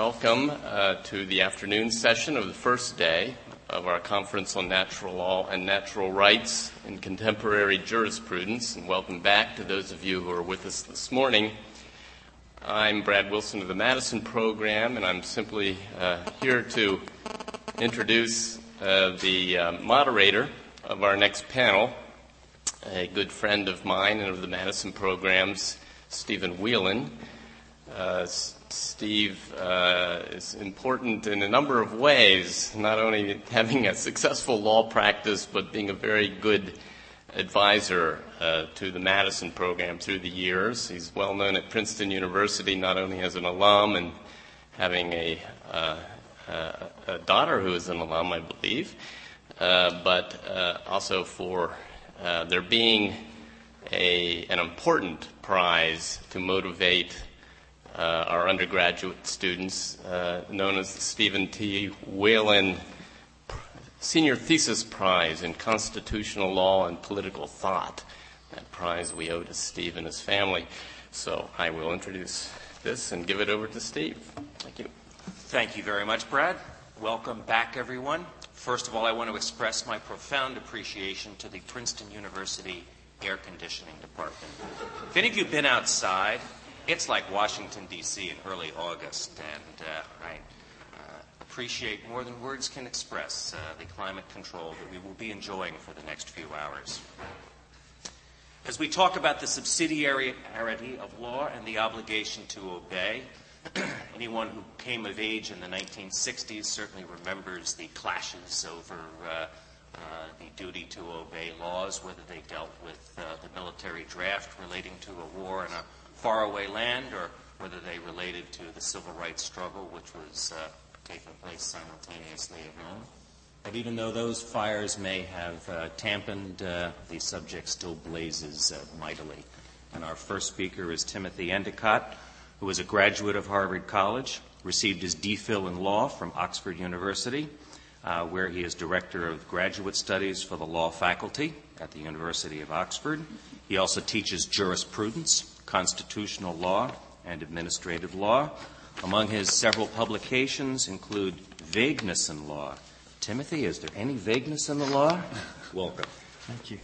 Welcome uh, to the afternoon session of the first day of our Conference on Natural Law and Natural Rights in Contemporary Jurisprudence, and welcome back to those of you who are with us this morning. I'm Brad Wilson of the Madison Program, and I'm simply uh, here to introduce uh, the uh, moderator of our next panel, a good friend of mine and of the Madison Program's, Stephen Whelan. Uh, Steve uh, is important in a number of ways, not only having a successful law practice, but being a very good advisor uh, to the Madison program through the years. He's well known at Princeton University, not only as an alum and having a, uh, a daughter who is an alum, I believe, uh, but uh, also for uh, there being a, an important prize to motivate uh, our undergraduate students, uh, known as the Stephen T. Whelan Senior Thesis Prize in Constitutional Law and Political Thought. That prize we owe to Steve and his family. So I will introduce this and give it over to Steve. Thank you. Thank you very much, Brad. Welcome back, everyone. First of all, I want to express my profound appreciation to the Princeton University Air Conditioning Department. If any of you have been outside, it's like Washington, D.C. in early August, and uh, I uh, appreciate more than words can express uh, the climate control that we will be enjoying for the next few hours. As we talk about the subsidiarity of law and the obligation to obey, anyone who came of age in the 1960s certainly remembers the clashes over uh, uh, the duty to obey laws, whether they dealt with uh, the military draft relating to a war in a faraway land or whether they related to the civil rights struggle, which was uh, taking place simultaneously at home. But even though those fires may have uh, uh, the subject still blazes uh, mightily. And our first speaker is Timothy Endicott, who is a graduate of Harvard College, received his DPhil in law from Oxford University, uh, where he is director of graduate studies for the law faculty at the University of Oxford. He also teaches jurisprudence constitutional law and administrative law. Among his several publications include Vagueness in Law. Timothy, is there any vagueness in the law? Welcome. Thank you.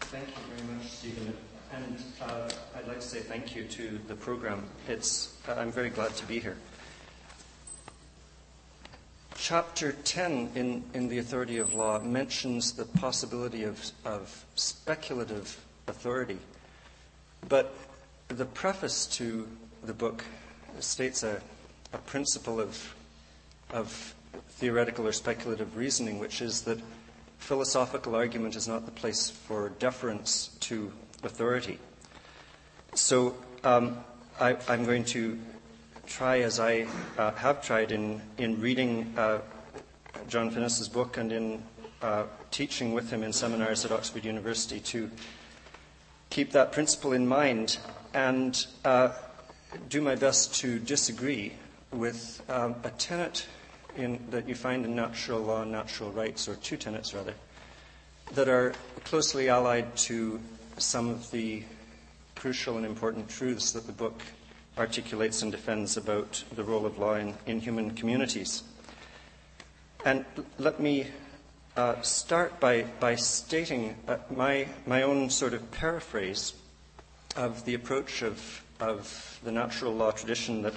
Thank you very much, Stephen. And uh, I'd like to say thank you to the program. It's, uh, I'm very glad to be here chapter 10 in, in the authority of law mentions the possibility of, of speculative authority. But the preface to the book states a, a principle of, of theoretical or speculative reasoning, which is that philosophical argument is not the place for deference to authority. So um, I, am going to try, as I uh, have tried in, in reading uh, John Finnis's book and in uh, teaching with him in seminars at Oxford University, to keep that principle in mind and uh, do my best to disagree with um, a tenet in, that you find in natural law and natural rights, or two tenets rather, that are closely allied to some of the crucial and important truths that the book articulates and defends about the role of law in, in human communities. And let me uh, start by, by stating uh, my, my own sort of paraphrase of the approach of, of the natural law tradition that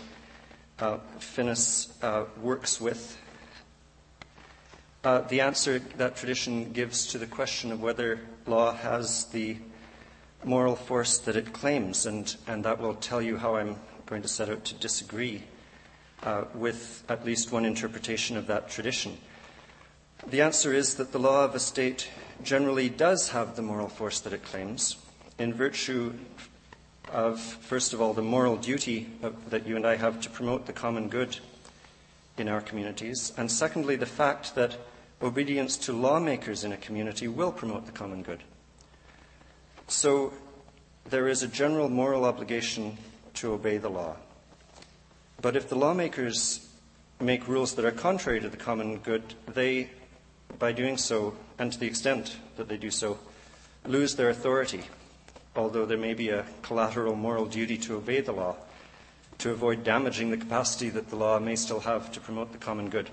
uh, Finnis uh, works with. Uh, the answer that tradition gives to the question of whether law has the moral force that it claims, and, and that will tell you how I'm going to set out to disagree uh, with at least one interpretation of that tradition. The answer is that the law of a state generally does have the moral force that it claims, in virtue of, first of all, the moral duty of, that you and I have to promote the common good in our communities, and secondly, the fact that obedience to lawmakers in a community will promote the common good. So there is a general moral obligation to obey the law. But if the lawmakers make rules that are contrary to the common good, they by doing so, and to the extent that they do so, lose their authority, although there may be a collateral moral duty to obey the law to avoid damaging the capacity that the law may still have to promote the common good.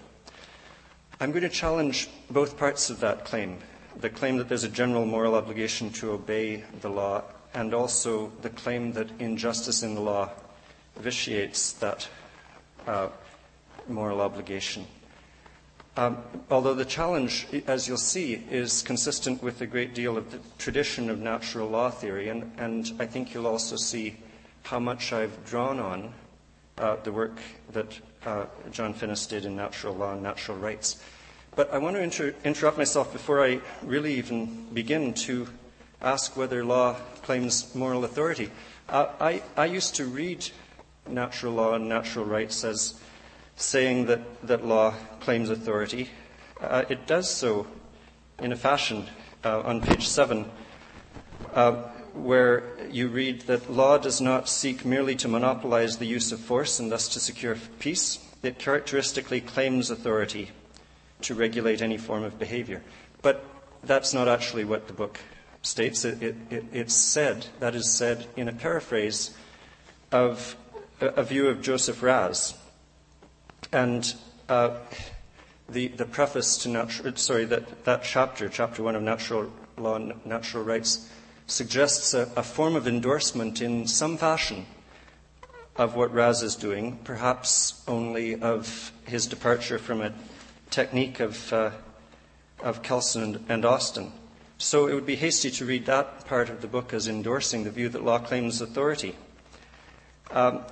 I'm going to challenge both parts of that claim the claim that there's a general moral obligation to obey the law, and also the claim that injustice in the law vitiates that uh, moral obligation. Um, although the challenge, as you'll see, is consistent with a great deal of the tradition of natural law theory, and, and I think you'll also see how much I've drawn on uh, the work that uh, John Finnis did in natural law and natural rights. But I want to inter- interrupt myself before I really even begin to ask whether law claims moral authority. Uh, I, I used to read natural law and natural rights as saying that, that law claims authority. Uh, it does so in a fashion uh, on page 7, uh, where you read that law does not seek merely to monopolize the use of force and thus to secure peace. It characteristically claims authority to regulate any form of behavior. But that's not actually what the book states. It, it, it, it's said, that is said in a paraphrase of a, a view of Joseph Raz. And uh, the, the preface to sorry, that, that chapter, chapter one of natural law and natural rights, suggests a, a form of endorsement in some fashion of what Raz is doing, perhaps only of his departure from a technique of, uh, of Kelsen and, and, Austin. So it would be hasty to read that part of the book as endorsing the view that law claims authority. Um,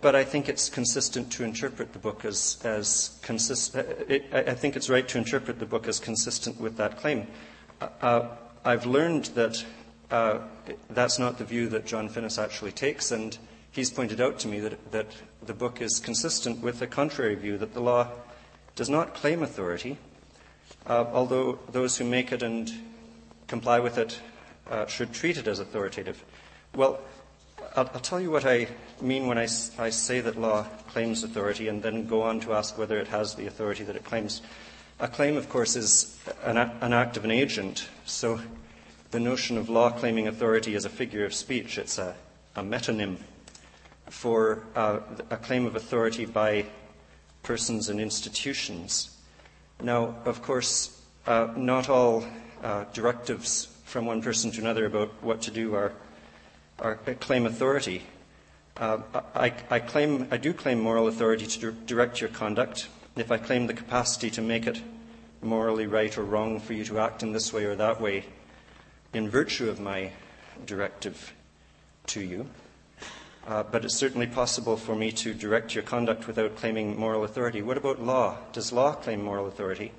but I think it's consistent to interpret the book as, as consistent. Uh, I think it's right to interpret the book as consistent with that claim. Uh, uh, I've learned that uh, that's not the view that John Finnis actually takes, and he's pointed out to me that, that the book is consistent with the contrary view that the law does not claim authority, uh, although those who make it and comply with it uh, should treat it as authoritative. Well, I'll, I'll, tell you what I mean when I, I say that law claims authority and then go on to ask whether it has the authority that it claims. A claim, of course, is an, an act of an agent, so the notion of law claiming authority is a figure of speech. It's a, a metonym for uh, a claim of authority by persons and institutions. Now, of course, uh, not all uh, directives from one person to another about what to do are, are uh, claim authority. Uh, I, I, claim, I do claim moral authority to direct your conduct. If I claim the capacity to make it morally right or wrong for you to act in this way or that way, in virtue of my directive to you, uh, but it's certainly possible for me to direct your conduct without claiming moral authority. What about law? Does law claim moral authority?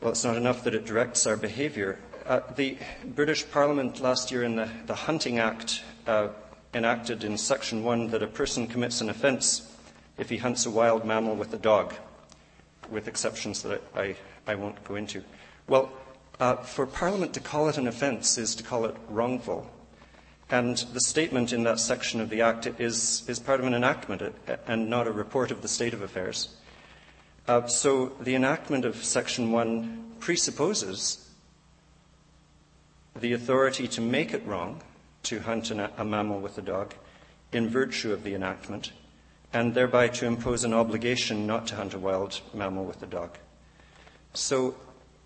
Well, it's not enough that it directs our behavior. Uh, the British Parliament last year in the, the Hunting Act uh, enacted in Section 1 that a person commits an offence if he hunts a wild mammal with a dog, with exceptions that I, I won't go into. Well, uh, for Parliament to call it an offence is to call it wrongful. And the statement in that section of the Act is, is part of an enactment uh, and not a report of the state of affairs. Uh, so the enactment of Section 1 presupposes the authority to make it wrong to hunt an, a mammal with a dog in virtue of the enactment, and thereby to impose an obligation not to hunt a wild mammal with a dog. So,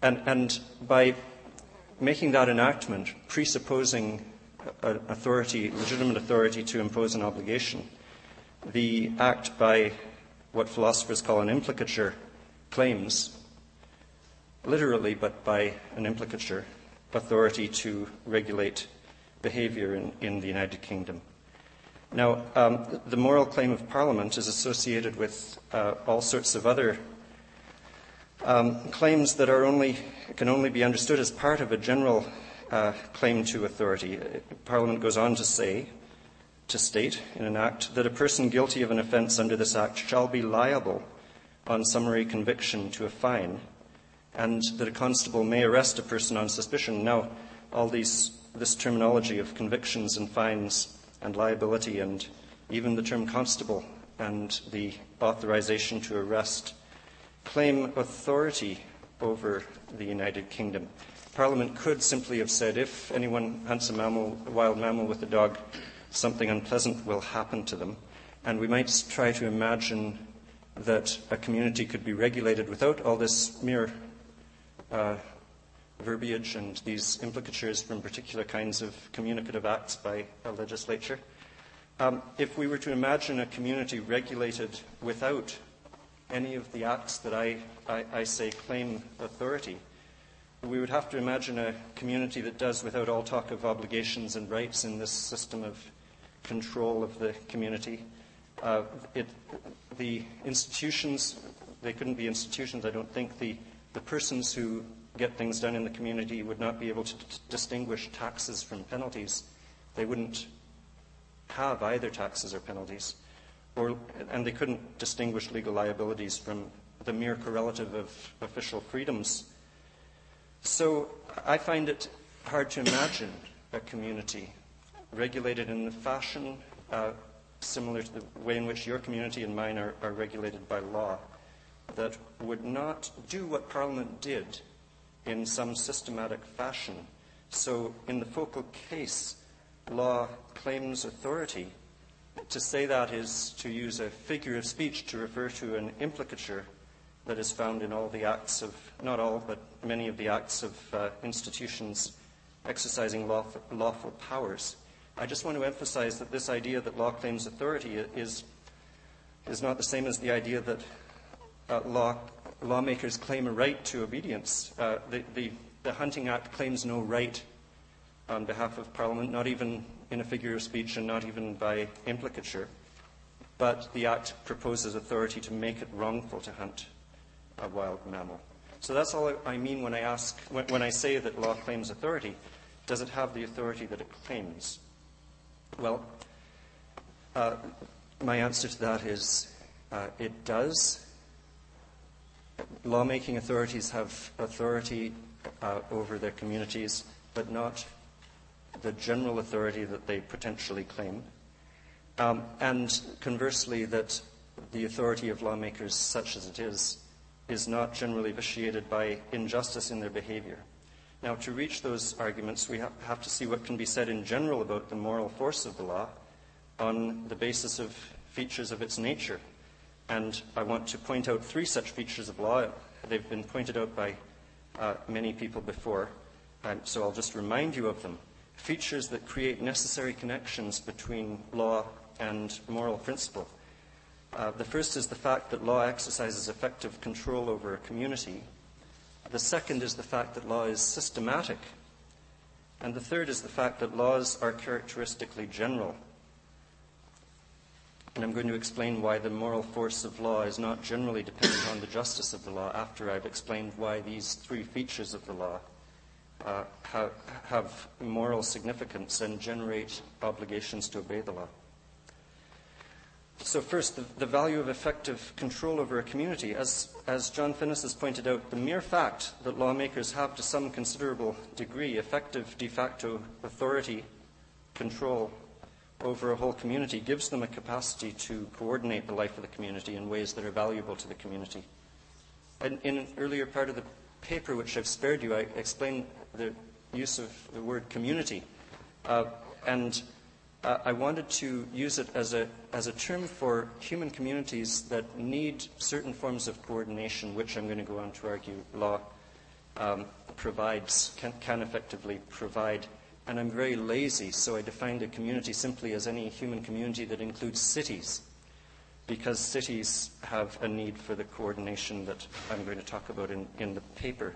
and, and by making that enactment presupposing authority, legitimate authority to impose an obligation. The act by what philosophers call an implicature claims, literally, but by an implicature, authority to regulate behavior in, in the United Kingdom. Now, um, the moral claim of Parliament is associated with uh, all sorts of other um, claims that are only, can only be understood as part of a general uh, claim to authority. Parliament goes on to say, to state in an act, that a person guilty of an offence under this act shall be liable on summary conviction to a fine, and that a constable may arrest a person on suspicion. Now, all these, this terminology of convictions and fines and liability, and even the term constable and the authorization to arrest, claim authority over the United Kingdom. Parliament could simply have said if anyone hunts a mammal, a wild mammal with a dog, something unpleasant will happen to them. And we might try to imagine that a community could be regulated without all this mere uh, verbiage and these implicatures from particular kinds of communicative acts by a legislature. Um, if we were to imagine a community regulated without any of the acts that I, I, I say claim authority, we would have to imagine a community that does without all talk of obligations and rights in this system of control of the community. Uh, it, the institutions, they couldn't be institutions, I don't think. The, the persons who get things done in the community would not be able to t- distinguish taxes from penalties. They wouldn't have either taxes or penalties. Or, and they couldn't distinguish legal liabilities from the mere correlative of official freedoms. So I find it hard to imagine a community regulated in the fashion uh, similar to the way in which your community and mine are, are regulated by law that would not do what Parliament did in some systematic fashion. So, in the focal case, law claims authority. To say that is to use a figure of speech to refer to an implicature that is found in all the acts of, not all, but many of the acts of uh, institutions exercising lawful, lawful powers. I just want to emphasize that this idea that law claims authority is, is not the same as the idea that uh, law, lawmakers claim a right to obedience. Uh, the, the, the Hunting Act claims no right on behalf of Parliament, not even in a figure of speech and not even by implicature. But the Act proposes authority to make it wrongful to hunt a wild mammal. So that's all I mean when I ask, when, I say that law claims authority. Does it have the authority that it claims? Well, uh, my answer to that is uh, it does. Lawmaking authorities have authority uh, over their communities, but not the general authority that they potentially claim. Um, and conversely, that the authority of lawmakers, such as it is, is not generally vitiated by injustice in their behavior. Now, to reach those arguments, we have to see what can be said in general about the moral force of the law on the basis of features of its nature. And I want to point out three such features of law. They've been pointed out by uh, many people before, and so I'll just remind you of them. Features that create necessary connections between law and moral principle. Uh, the first is the fact that law exercises effective control over a community the second is the fact that law is systematic. And the third is the fact that laws are characteristically general. And I'm going to explain why the moral force of law is not generally dependent on the justice of the law after I've explained why these three features of the law uh, have, have moral significance and generate obligations to obey the law. So, first, the, the, value of effective control over a community. As, as John Finnis has pointed out, the mere fact that lawmakers have to some considerable degree effective de facto authority control over a whole community gives them a capacity to coordinate the life of the community in ways that are valuable to the community. And in an earlier part of the paper, which I've spared you, I explained the use of the word community. Uh, and uh, I wanted to use it as a, as a term for human communities that need certain forms of coordination, which I'm going to go on to argue law um, provides, can, can effectively provide. And I'm very lazy, so I defined a community simply as any human community that includes cities, because cities have a need for the coordination that I'm going to talk about in, in the paper.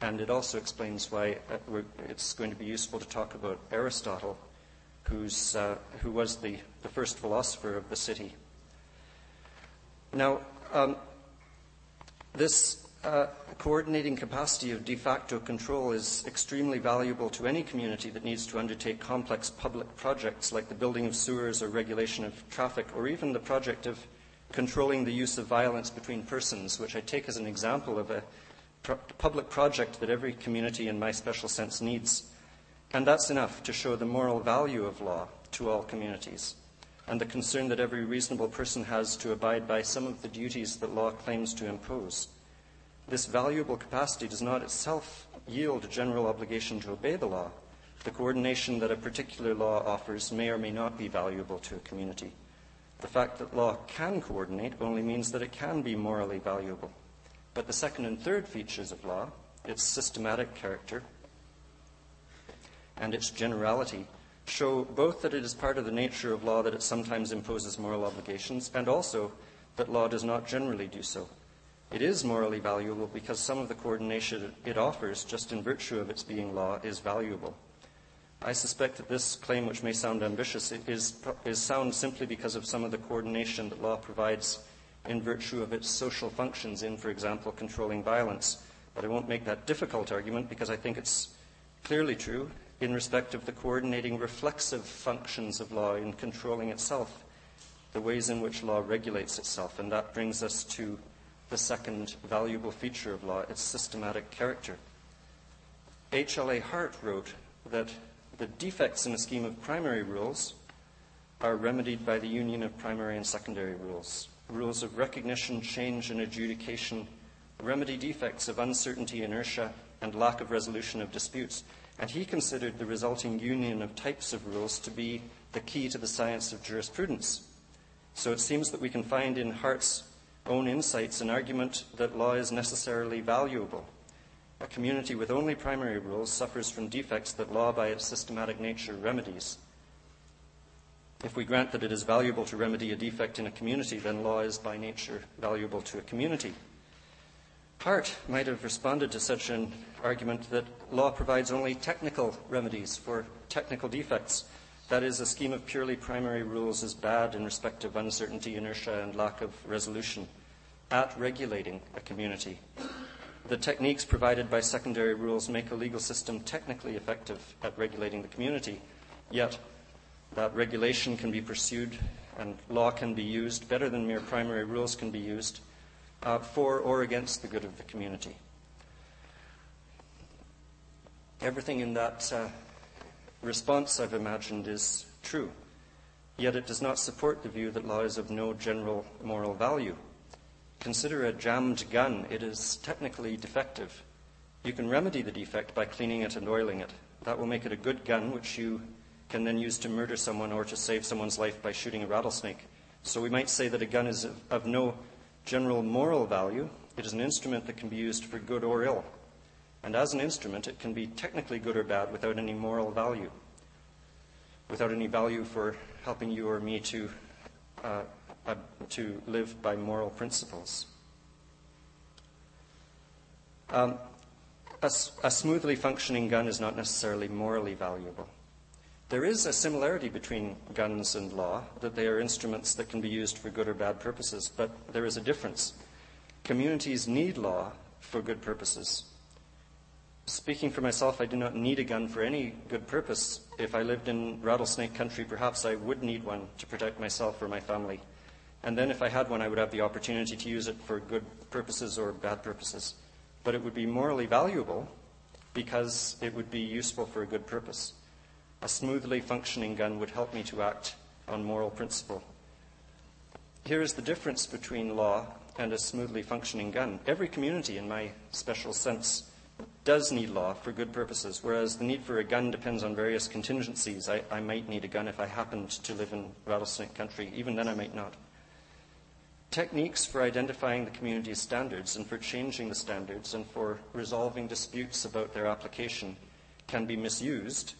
And it also explains why uh, it's going to be useful to talk about Aristotle who's, uh, who was the, the first philosopher of the city. Now, um, this uh, coordinating capacity of de facto control is extremely valuable to any community that needs to undertake complex public projects like the building of sewers or regulation of traffic, or even the project of controlling the use of violence between persons, which I take as an example of a public project that every community, in my special sense, needs. And that's enough to show the moral value of law to all communities and the concern that every reasonable person has to abide by some of the duties that law claims to impose. this valuable capacity does not itself yield a general obligation to obey the law. The coordination that a particular law offers may or may not be valuable to a community. The fact that law can coordinate only means that it can be morally valuable. But the second and third features of law, its systematic character and its generality, show both that it is part of the nature of law that it sometimes imposes moral obligations and also that law does not generally do so. It is morally valuable because some of the coordination it offers, just in virtue of its being law, is valuable. I suspect that this claim, which may sound ambitious, is, is sound simply because of some of the coordination that law provides in virtue of its social functions in, for example, controlling violence. But I won't make that difficult argument because I think it's clearly true in respect of the coordinating reflexive functions of law in controlling itself, the ways in which law regulates itself. And that brings us to the second valuable feature of law, its systematic character. H.L.A. Hart wrote that the defects in a scheme of primary rules are remedied by the union of primary and secondary rules. Rules of recognition, change, and adjudication remedy defects of uncertainty, inertia, and lack of resolution of disputes. And he considered the resulting union of types of rules to be the key to the science of jurisprudence. So it seems that we can find in Hart's own insights an argument that law is necessarily valuable a community with only primary rules suffers from defects that law, by its systematic nature, remedies. If we grant that it is valuable to remedy a defect in a community, then law is by nature valuable to a community. Hart might have responded to such an argument that law provides only technical remedies for technical defects. That is, a scheme of purely primary rules is bad in respect of uncertainty, inertia, and lack of resolution at regulating a community. The techniques provided by secondary rules make a legal system technically effective at regulating the community, yet that regulation can be pursued and law can be used better than mere primary rules can be used uh, for or against the good of the community. Everything in that uh, response I've imagined is true, yet it does not support the view that law is of no general moral value. Consider a jammed gun. It is technically defective. You can remedy the defect by cleaning it and oiling it. That will make it a good gun, which you can then use to murder someone or to save someone's life by shooting a rattlesnake. So we might say that a gun is of no general moral value. It is an instrument that can be used for good or ill. And as an instrument, it can be technically good or bad without any moral value, without any value for helping you or me to uh, uh, to live by moral principles. Um, a, a smoothly functioning gun is not necessarily morally valuable. There is a similarity between guns and law, that they are instruments that can be used for good or bad purposes, but there is a difference. Communities need law for good purposes. Speaking for myself, I do not need a gun for any good purpose. If I lived in rattlesnake country, perhaps I would need one to protect myself or my family. And then if I had one, I would have the opportunity to use it for good purposes or bad purposes. But it would be morally valuable because it would be useful for a good purpose. A smoothly functioning gun would help me to act on moral principle. Here is the difference between law and a smoothly functioning gun. Every community, in my special sense, does need law for good purposes, whereas the need for a gun depends on various contingencies. I, I might need a gun if I happened to live in rattlesnake country. Even then, I might not. Techniques for identifying the community's standards and for changing the standards and for resolving disputes about their application can be misused,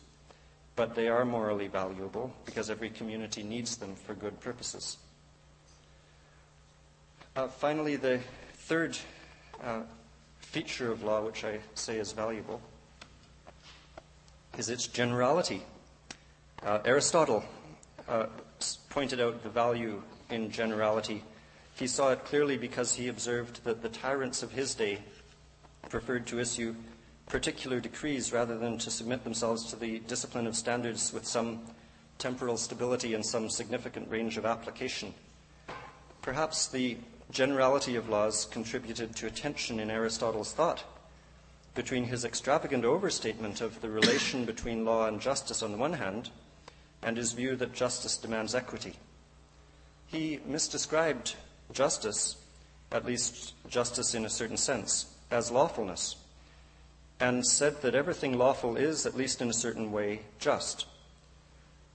but they are morally valuable because every community needs them for good purposes. Uh, finally, the third uh, feature of law, which I say is valuable, is its generality. Uh, Aristotle uh, pointed out the value in generality he saw it clearly because he observed that the tyrants of his day preferred to issue particular decrees rather than to submit themselves to the discipline of standards with some temporal stability and some significant range of application. Perhaps the generality of laws contributed to a tension in Aristotle's thought between his extravagant overstatement of the relation between law and justice on the one hand and his view that justice demands equity. He misdescribed justice, at least justice in a certain sense, as lawfulness and said that everything lawful is, at least in a certain way, just.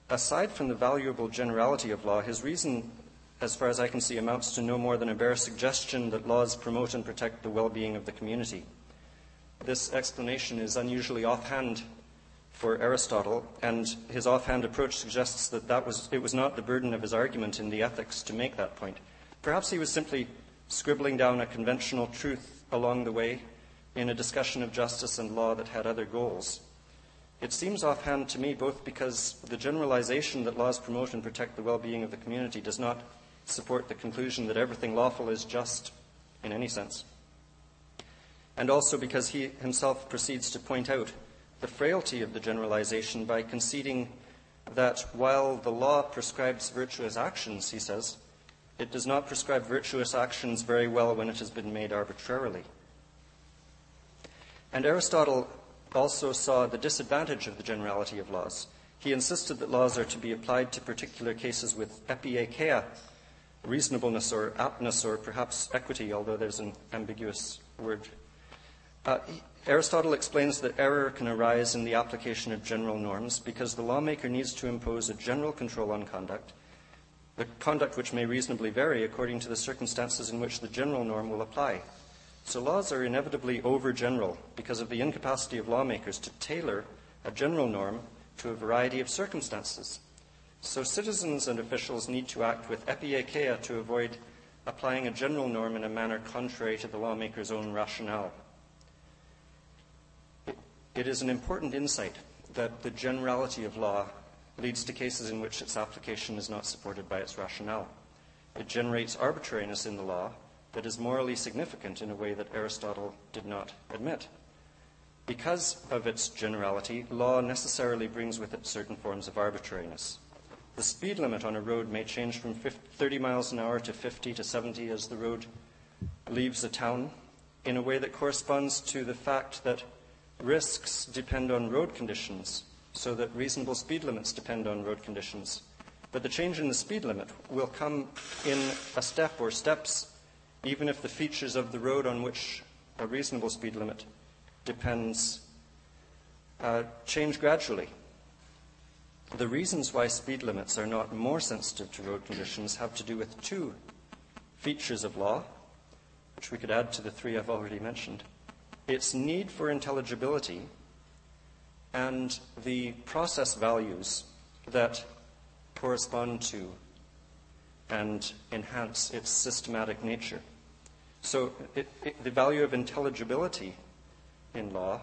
Aside from the valuable generality of law, his reason, as far as I can see, amounts to no more than a bare suggestion that laws promote and protect the well being of the community. This explanation is unusually offhand for Aristotle, and his offhand approach suggests that, that was, it was not the burden of his argument in the Ethics to make that point. Perhaps he was simply scribbling down a conventional truth along the way in a discussion of justice and law that had other goals. It seems offhand to me both because the generalization that laws promote and protect the well being of the community does not support the conclusion that everything lawful is just in any sense, and also because he himself proceeds to point out the frailty of the generalization by conceding that while the law prescribes virtuous actions, he says, it does not prescribe virtuous actions very well when it has been made arbitrarily. And Aristotle also saw the disadvantage of the generality of laws. He insisted that laws are to be applied to particular cases with epieikeia, reasonableness or aptness or perhaps equity, although there's an ambiguous word. Uh, Aristotle explains that error can arise in the application of general norms because the lawmaker needs to impose a general control on conduct, the conduct which may reasonably vary according to the circumstances in which the general norm will apply. So laws are inevitably overgeneral because of the incapacity of lawmakers to tailor a general norm to a variety of circumstances. So citizens and officials need to act with epieikeia to avoid applying a general norm in a manner contrary to the lawmaker's own rationale. It is an important insight that the generality of law leads to cases in which its application is not supported by its rationale. It generates arbitrariness in the law that is morally significant in a way that Aristotle did not admit. Because of its generality, law necessarily brings with it certain forms of arbitrariness. The speed limit on a road may change from 50, 30 miles an hour to 50 to 70 as the road leaves a town in a way that corresponds to the fact that risks depend on road conditions, so that reasonable speed limits depend on road conditions. But the change in the speed limit will come in a step or steps even if the features of the road on which a reasonable speed limit depends uh, change gradually. The reasons why speed limits are not more sensitive to road conditions have to do with two features of law, which we could add to the three I've already mentioned its need for intelligibility and the process values that correspond to and enhance its systematic nature. So it, it, the value of intelligibility in law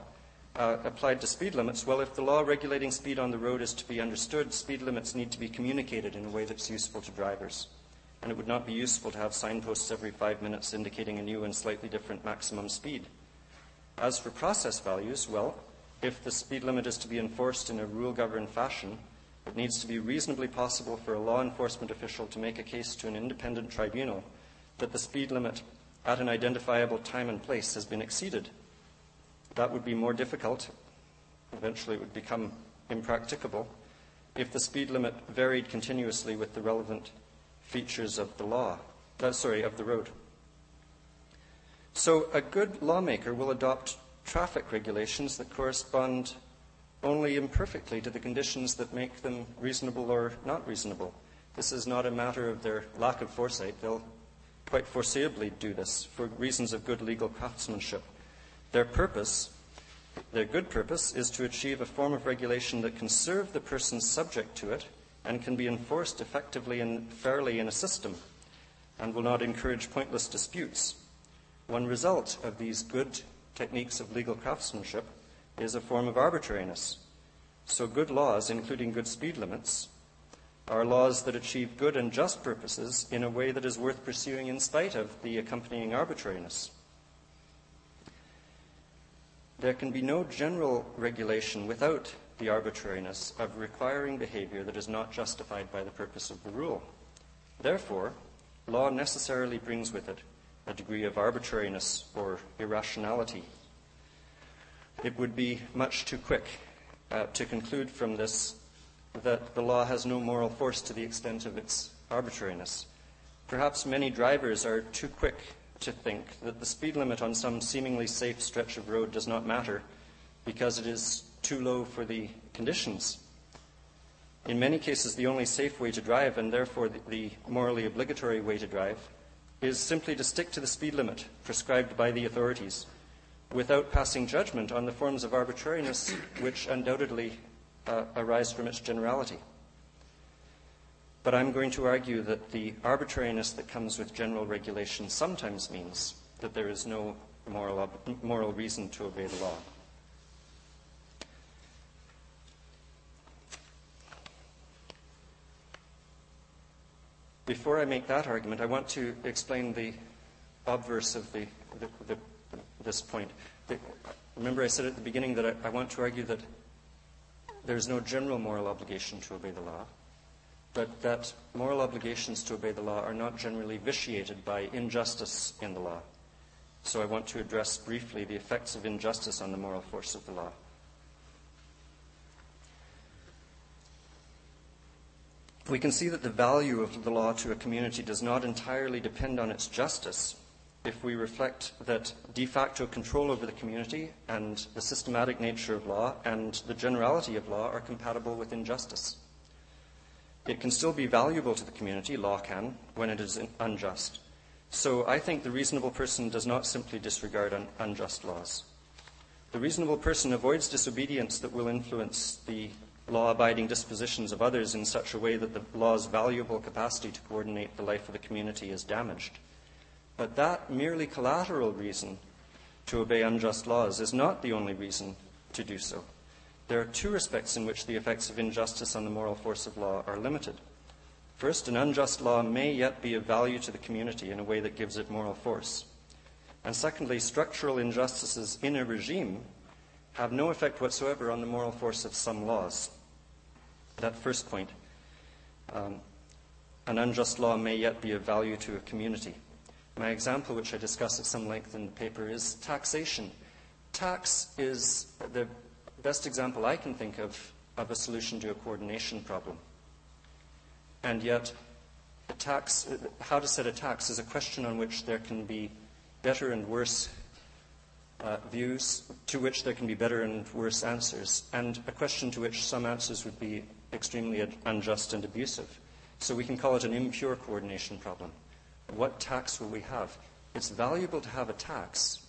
uh, applied to speed limits, well, if the law regulating speed on the road is to be understood, speed limits need to be communicated in a way that's useful to drivers. And it would not be useful to have signposts every five minutes indicating a new and slightly different maximum speed. As for process values, well, if the speed limit is to be enforced in a rule governed fashion, it needs to be reasonably possible for a law enforcement official to make a case to an independent tribunal that the speed limit at an identifiable time and place has been exceeded. That would be more difficult. Eventually, it would become impracticable if the speed limit varied continuously with the relevant features of the law, uh, sorry, of the road. So, a good lawmaker will adopt traffic regulations that correspond only imperfectly to the conditions that make them reasonable or not reasonable. This is not a matter of their lack of foresight. They'll quite foreseeably do this for reasons of good legal craftsmanship. Their purpose, their good purpose, is to achieve a form of regulation that can serve the persons subject to it and can be enforced effectively and fairly in a system and will not encourage pointless disputes. One result of these good techniques of legal craftsmanship is a form of arbitrariness. So, good laws, including good speed limits, are laws that achieve good and just purposes in a way that is worth pursuing in spite of the accompanying arbitrariness. There can be no general regulation without the arbitrariness of requiring behavior that is not justified by the purpose of the rule. Therefore, law necessarily brings with it a degree of arbitrariness or irrationality. It would be much too quick uh, to conclude from this that the law has no moral force to the extent of its arbitrariness. Perhaps many drivers are too quick to think that the speed limit on some seemingly safe stretch of road does not matter because it is too low for the conditions. In many cases, the only safe way to drive, and therefore the morally obligatory way to drive, is simply to stick to the speed limit prescribed by the authorities without passing judgment on the forms of arbitrariness which undoubtedly uh, arise from its generality. But I'm going to argue that the arbitrariness that comes with general regulation sometimes means that there is no moral, moral reason to obey the law. Before I make that argument, I want to explain the obverse of the, the, the, this point. Remember, I said at the beginning that I, I want to argue that there is no general moral obligation to obey the law, but that moral obligations to obey the law are not generally vitiated by injustice in the law. So I want to address briefly the effects of injustice on the moral force of the law. we can see that the value of the law to a community does not entirely depend on its justice if we reflect that de facto control over the community and the systematic nature of law and the generality of law are compatible with injustice. It can still be valuable to the community, law can, when it is unjust. So I think the reasonable person does not simply disregard un- unjust laws. The reasonable person avoids disobedience that will influence the law abiding dispositions of others in such a way that the law's valuable capacity to coordinate the life of the community is damaged. But that merely collateral reason to obey unjust laws is not the only reason to do so. There are two respects in which the effects of injustice on the moral force of law are limited. First, an unjust law may yet be of value to the community in a way that gives it moral force. And secondly, structural injustices in a regime have no effect whatsoever on the moral force of some laws. That first point. Um, an unjust law may yet be of value to a community. My example, which I discuss at some length in the paper, is taxation. Tax is the best example I can think of of a solution to a coordination problem. And yet, tax, how to set a tax is a question on which there can be better and worse uh, views to which there can be better and worse answers, and a question to which some answers would be extremely unjust and abusive. So we can call it an impure coordination problem. What tax will we have? It's valuable to have a tax.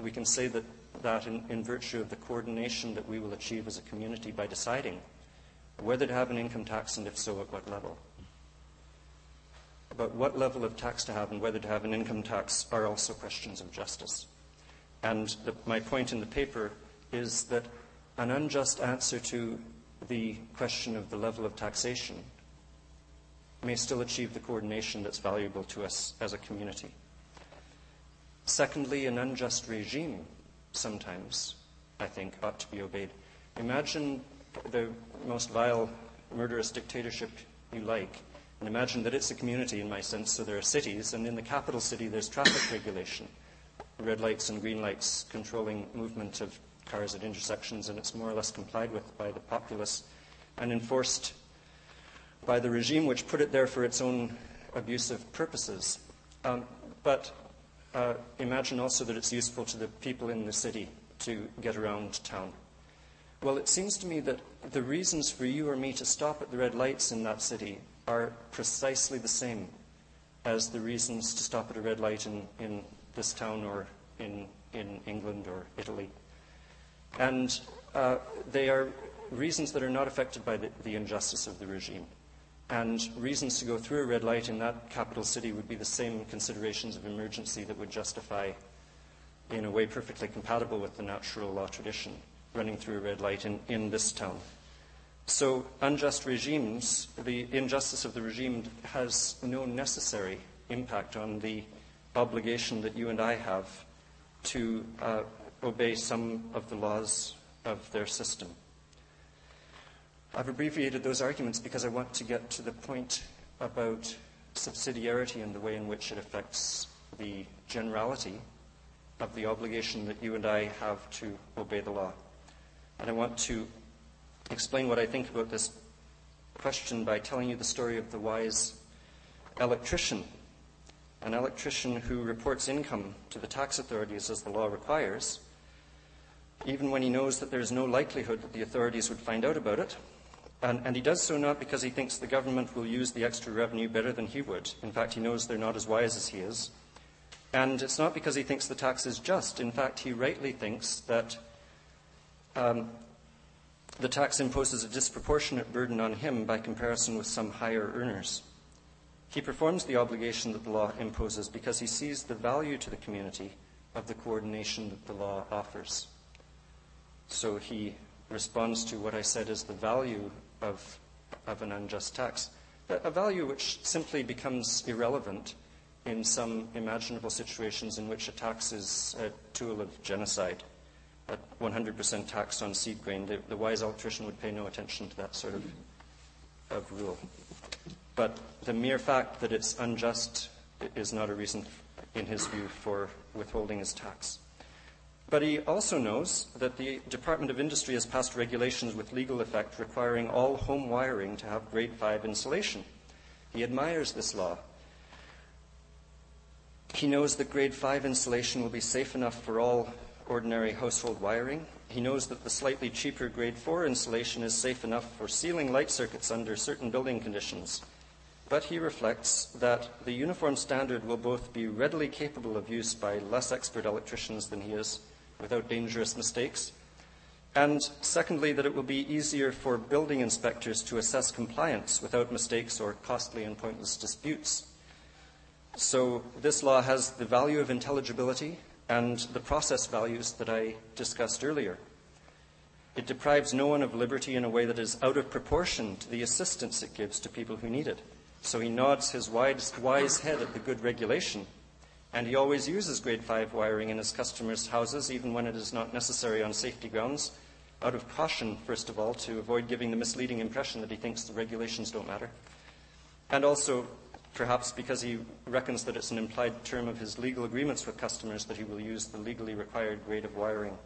We can say that, that in, in virtue of the coordination that we will achieve as a community by deciding whether to have an income tax and if so, at what level. But what level of tax to have and whether to have an income tax are also questions of justice. And the, my point in the paper is that an unjust answer to the question of the level of taxation may still achieve the coordination that's valuable to us as a community. Secondly, an unjust regime sometimes, I think, ought to be obeyed. Imagine the most vile, murderous dictatorship you like, and imagine that it's a community in my sense, so there are cities, and in the capital city there's traffic regulation red lights and green lights controlling movement of cars at intersections, and it's more or less complied with by the populace and enforced by the regime, which put it there for its own abusive purposes. Um, but uh, imagine also that it's useful to the people in the city to get around town. Well, it seems to me that the reasons for you or me to stop at the red lights in that city are precisely the same as the reasons to stop at a red light in, in this town or in, in England or Italy. And uh, they are reasons that are not affected by the, the, injustice of the regime. And reasons to go through a red light in that capital city would be the same considerations of emergency that would justify, in a way perfectly compatible with the natural law tradition, running through a red light in, in this town. So, unjust regimes, the injustice of the regime has no necessary impact on the obligation that you and I have to uh, obey some of the laws of their system. I've abbreviated those arguments because I want to get to the point about subsidiarity and the way in which it affects the generality of the obligation that you and I have to obey the law. And I want to explain what I think about this question by telling you the story of the wise electrician an electrician who reports income to the tax authorities as the law requires, even when he knows that there is no likelihood that the authorities would find out about it. And, and, he does so not because he thinks the government will use the extra revenue better than he would. In fact, he knows they're not as wise as he is. And it's not because he thinks the tax is just. In fact, he rightly thinks that um, the tax imposes a disproportionate burden on him by comparison with some higher earners. He performs the obligation that the law imposes because he sees the value to the community of the coordination that the law offers. So he responds to what I said is the value of, of an unjust tax, a value which simply becomes irrelevant in some imaginable situations in which a tax is a tool of genocide. A 100% tax on seed grain, the, the wise electrician would pay no attention to that sort of, of rule. But the mere fact that it's unjust is not a reason, in his view, for withholding his tax. But he also knows that the Department of Industry has passed regulations with legal effect requiring all home wiring to have grade 5 insulation. He admires this law. He knows that grade 5 insulation will be safe enough for all ordinary household wiring. He knows that the slightly cheaper grade 4 insulation is safe enough for ceiling light circuits under certain building conditions. But he reflects that the uniform standard will both be readily capable of use by less expert electricians than he is without dangerous mistakes. And secondly, that it will be easier for building inspectors to assess compliance without mistakes or costly and pointless disputes. So this law has the value of intelligibility and the process values that I discussed earlier. It deprives no one of liberty in a way that is out of proportion to the assistance it gives to people who need it. So he nods his wise, head at the good regulation and he always uses grade 5 wiring in his customers' houses, even when it is not necessary on safety grounds, out of caution, first of all, to avoid giving the misleading impression that he thinks the regulations don't matter. And also, perhaps because he reckons that it's an implied term of his legal agreements with customers that he will use the legally required grade of wiring.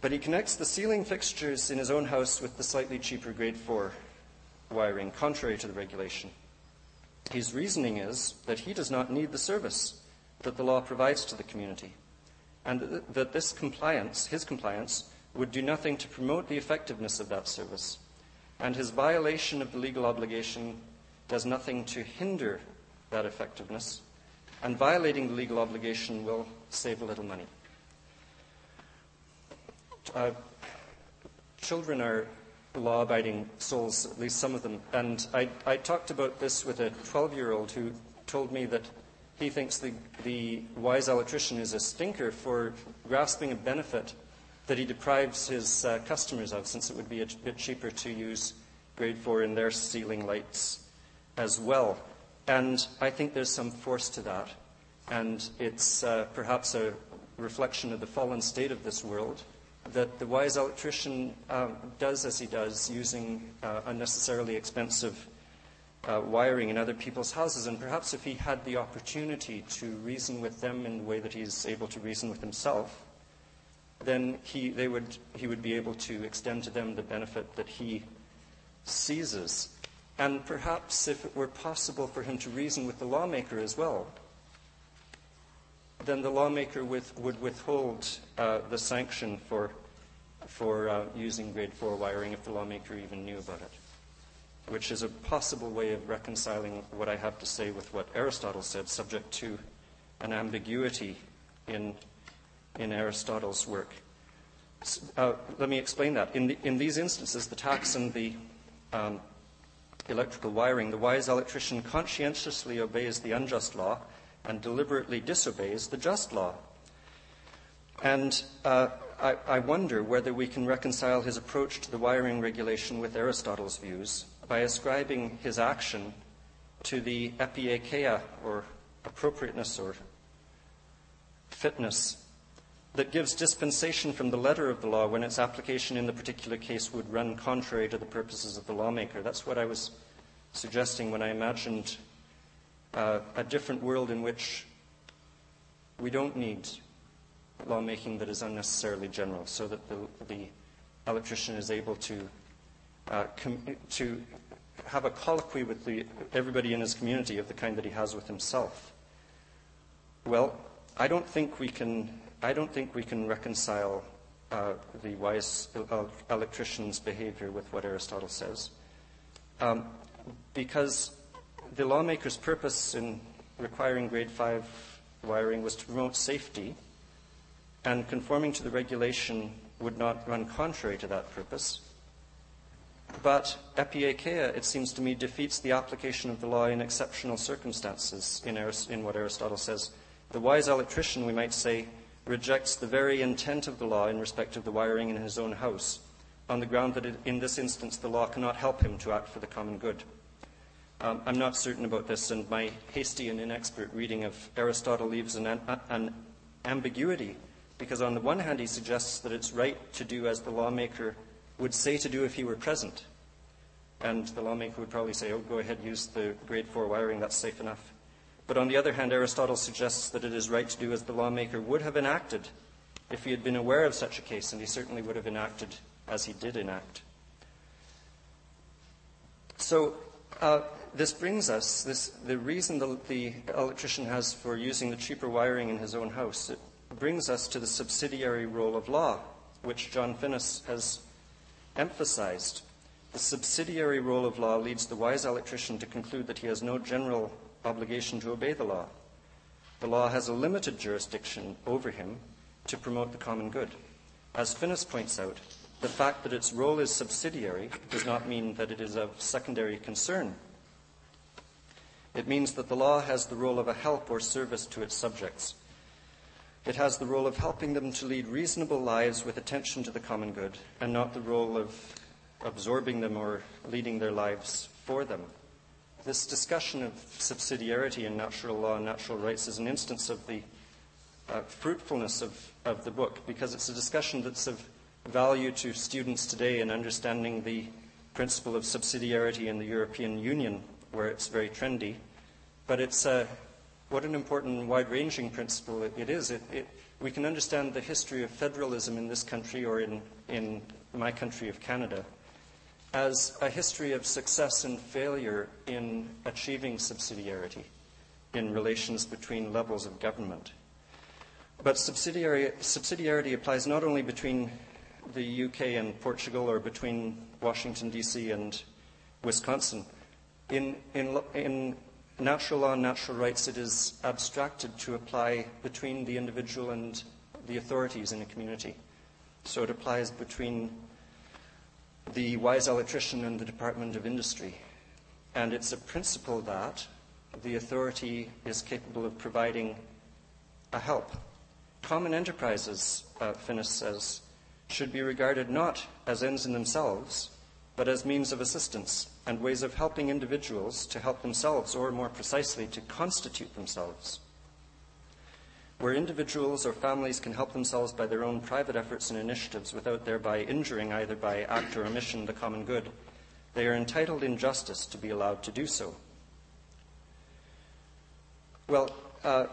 But he connects the ceiling fixtures in his own house with the slightly cheaper grade 4 wiring, contrary to the regulation. His reasoning is that he does not need the service that the law provides to the community, and that this compliance, his compliance, would do nothing to promote the effectiveness of that service, and his violation of the legal obligation does nothing to hinder that effectiveness, and violating the legal obligation will save a little money. Uh, children are law abiding souls, at least some of them. And I, I talked about this with a 12 year old who told me that he thinks the, the wise electrician is a stinker for grasping a benefit that he deprives his uh, customers of, since it would be a bit cheaper to use grade 4 in their ceiling lights as well. And I think there's some force to that. And it's uh, perhaps a reflection of the fallen state of this world that the wise electrician uh, does as he does, using uh, unnecessarily expensive uh, wiring in other people's houses. And perhaps if he had the opportunity to reason with them in the way that he's able to reason with himself, then he, they would, he would be able to extend to them the benefit that he seizes. And perhaps if it were possible for him to reason with the lawmaker as well, then the lawmaker with, would withhold uh, the sanction for, for uh, using grade 4 wiring if the lawmaker even knew about it, which is a possible way of reconciling what I have to say with what Aristotle said, subject to an ambiguity in, in Aristotle's work. Uh, let me explain that. In, the, in, these instances, the tax and the um, electrical wiring, the wise electrician conscientiously obeys the unjust law and deliberately disobeys the just law. And uh, I, I, wonder whether we can reconcile his approach to the wiring regulation with Aristotle's views by ascribing his action to the epieikeia, or appropriateness or fitness, that gives dispensation from the letter of the law when its application in the particular case would run contrary to the purposes of the lawmaker. That's what I was suggesting when I imagined uh, a different world in which we don't need lawmaking that is unnecessarily general, so that the, the electrician is able to, uh, com- to have a colloquy with the, everybody in his community of the kind that he has with himself. Well, I don't think we can, I don't think we can reconcile uh, the wise electrician's behavior with what Aristotle says. Um, because the lawmaker's purpose in requiring grade 5 wiring was to promote safety, and conforming to the regulation would not run contrary to that purpose. But epieikeia, it seems to me, defeats the application of the law in exceptional circumstances, in, Arist- in what Aristotle says. The wise electrician, we might say, rejects the very intent of the law in respect of the wiring in his own house, on the ground that it, in this instance the law cannot help him to act for the common good. Um, I'm not certain about this, and my hasty and inexpert reading of Aristotle leaves an, an ambiguity, because on the one hand he suggests that it's right to do as the lawmaker would say to do if he were present. And the lawmaker would probably say, oh, go ahead, use the grade 4 wiring, that's safe enough. But on the other hand, Aristotle suggests that it is right to do as the lawmaker would have enacted if he had been aware of such a case, and he certainly would have enacted as he did enact. So, uh, this brings us, this, the reason the, the electrician has for using the cheaper wiring in his own house, it brings us to the subsidiary role of law, which John Finnis has emphasized. The subsidiary role of law leads the wise electrician to conclude that he has no general obligation to obey the law. The law has a limited jurisdiction over him to promote the common good. As Finnis points out, the fact that its role is subsidiary does not mean that it is of secondary concern it means that the law has the role of a help or service to its subjects. It has the role of helping them to lead reasonable lives with attention to the common good, and not the role of absorbing them or leading their lives for them. This discussion of subsidiarity in natural law and natural rights is an instance of the uh, fruitfulness of, of the book, because it's a discussion that's of value to students today in understanding the principle of subsidiarity in the European Union, where it's very trendy. But it's uh, what an important wide ranging principle it, it is. It, it, we can understand the history of federalism in this country or in, in my country of Canada as a history of success and failure in achieving subsidiarity in relations between levels of government. But subsidiarity applies not only between the UK and Portugal or between Washington, D.C. and Wisconsin. In, in, in natural law and natural rights, it is abstracted to apply between the individual and the authorities in a community. So it applies between the wise electrician and the Department of Industry. And it's a principle that the authority is capable of providing a help. Common enterprises, uh, Finnis says, should be regarded not as ends in themselves, but as means of assistance and ways of helping individuals to help themselves, or more precisely, to constitute themselves. Where individuals or families can help themselves by their own private efforts and initiatives without thereby injuring, either by act or omission, the common good, they are entitled in justice to be allowed to do so. Well, uh,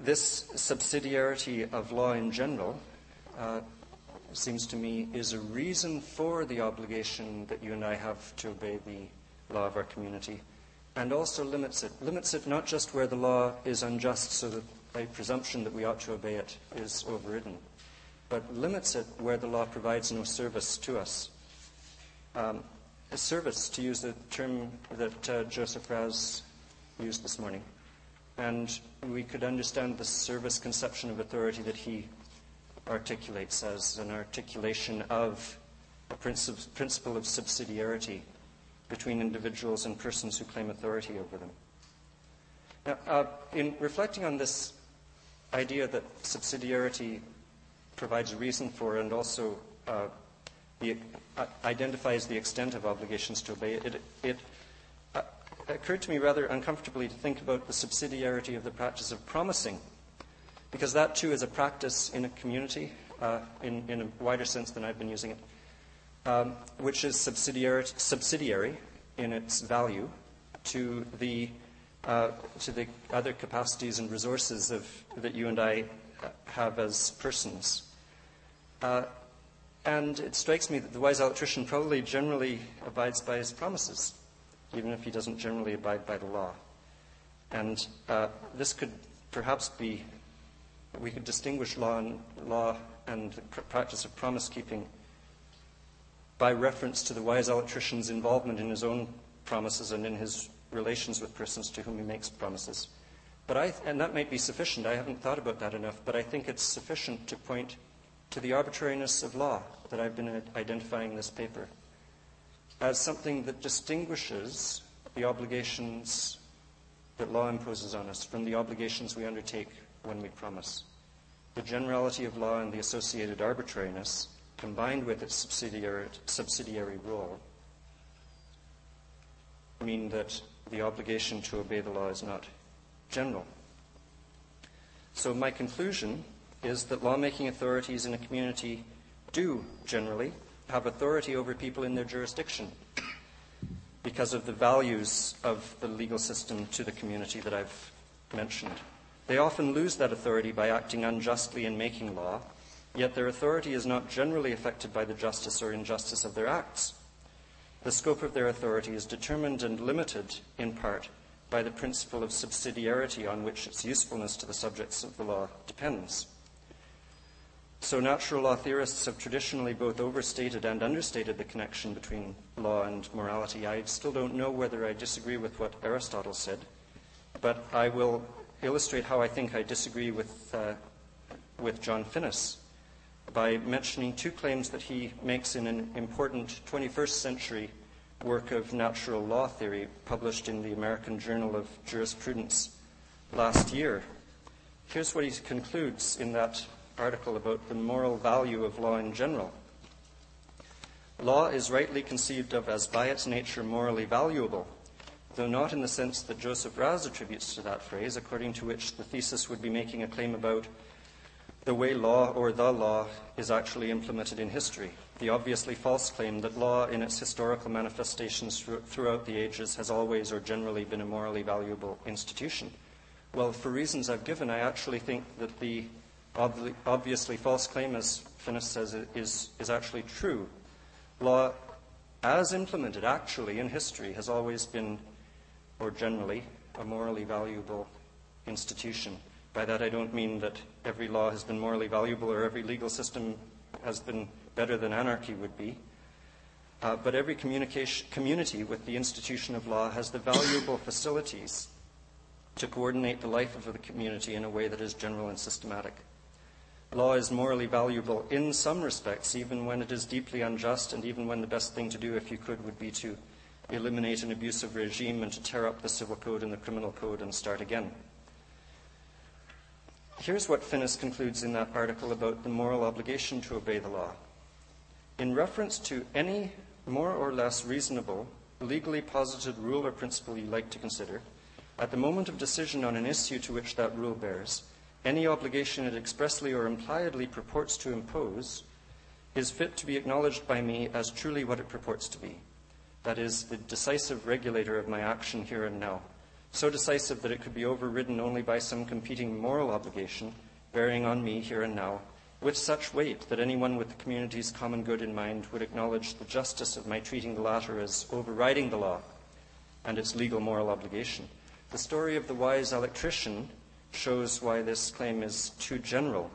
this subsidiarity of law in general uh, seems to me, is a reason for the obligation that you and I have to obey the law of our community, and also limits it. Limits it not just where the law is unjust, so that a presumption that we ought to obey it is overridden, but limits it where the law provides no service to us. Um, a service, to use the term that uh, Joseph Raz used this morning. And we could understand the service conception of authority that he articulates as an articulation of a principle of subsidiarity between individuals and persons who claim authority over them. Now, uh, in reflecting on this idea that subsidiarity provides a reason for and also uh, the, uh, identifies the extent of obligations to obey, it, it uh, occurred to me rather uncomfortably to think about the subsidiarity of the practice of promising because that too is a practice in a community uh, in, in, a wider sense than I've been using it, um, which is subsidiary, subsidiary in its value to the, uh, to the other capacities and resources of, that you and I have as persons. Uh, And it strikes me that the wise electrician probably generally abides by his promises, even if he doesn't generally abide by the law. And uh, this could perhaps be, we could distinguish law and, law and the pr- practice of promise keeping by reference to the wise electrician's involvement in his own promises and in his relations with persons to whom he makes promises. But I, and that might be sufficient. I haven't thought about that enough, but I think it's sufficient to point to the arbitrariness of law that I've been identifying in this paper as something that distinguishes the obligations that law imposes on us from the obligations we undertake when we promise. The generality of law and the associated arbitrariness, combined with its subsidiary, subsidiary role, mean that the obligation to obey the law is not general. So, my conclusion is that lawmaking authorities in a community do generally have authority over people in their jurisdiction because of the values of the legal system to the community that I've mentioned. They often lose that authority by acting unjustly in making law, yet their authority is not generally affected by the justice or injustice of their acts. The scope of their authority is determined and limited, in part, by the principle of subsidiarity on which its usefulness to the subjects of the law depends. So, natural law theorists have traditionally both overstated and understated the connection between law and morality. I still don't know whether I disagree with what Aristotle said, but I will illustrate how I think I disagree with, uh, with John Finnis by mentioning two claims that he makes in an important 21st century work of natural law theory published in the American Journal of Jurisprudence last year. Here's what he concludes in that article about the moral value of law in general. Law is rightly conceived of as by its nature morally valuable, though not in the sense that Joseph Raz attributes to that phrase, according to which the thesis would be making a claim about the way law or the law is actually implemented in history. The obviously false claim that law, in its historical manifestations throughout the ages, has always or generally been a morally valuable institution. Well, for reasons I've given, I actually think that the obviously false claim, as Finnis says, is, is actually true. Law, as implemented actually in history, has always been, or generally, a morally valuable institution. By that I don't mean that every law has been morally valuable or every legal system has been better than anarchy would be. Uh, but every community with the institution of law has the valuable facilities to coordinate the life of the community in a way that is general and systematic. Law is morally valuable in some respects, even when it is deeply unjust, and even when the best thing to do, if you could, would be to eliminate an abusive regime and to tear up the civil code and the criminal code and start again. Here's what Finnis concludes in that article about the moral obligation to obey the law. In reference to any more or less reasonable, legally posited rule or principle you like to consider, at the moment of decision on an issue to which that rule bears, any obligation it expressly or impliedly purports to impose is fit to be acknowledged by me as truly what it purports to be. That is, the decisive regulator of my action here and now, so decisive that it could be overridden only by some competing moral obligation bearing on me here and now, with such weight that anyone with the community's common good in mind would acknowledge the justice of my treating the latter as overriding the law and its legal moral obligation. The story of the wise electrician shows why this claim is too general.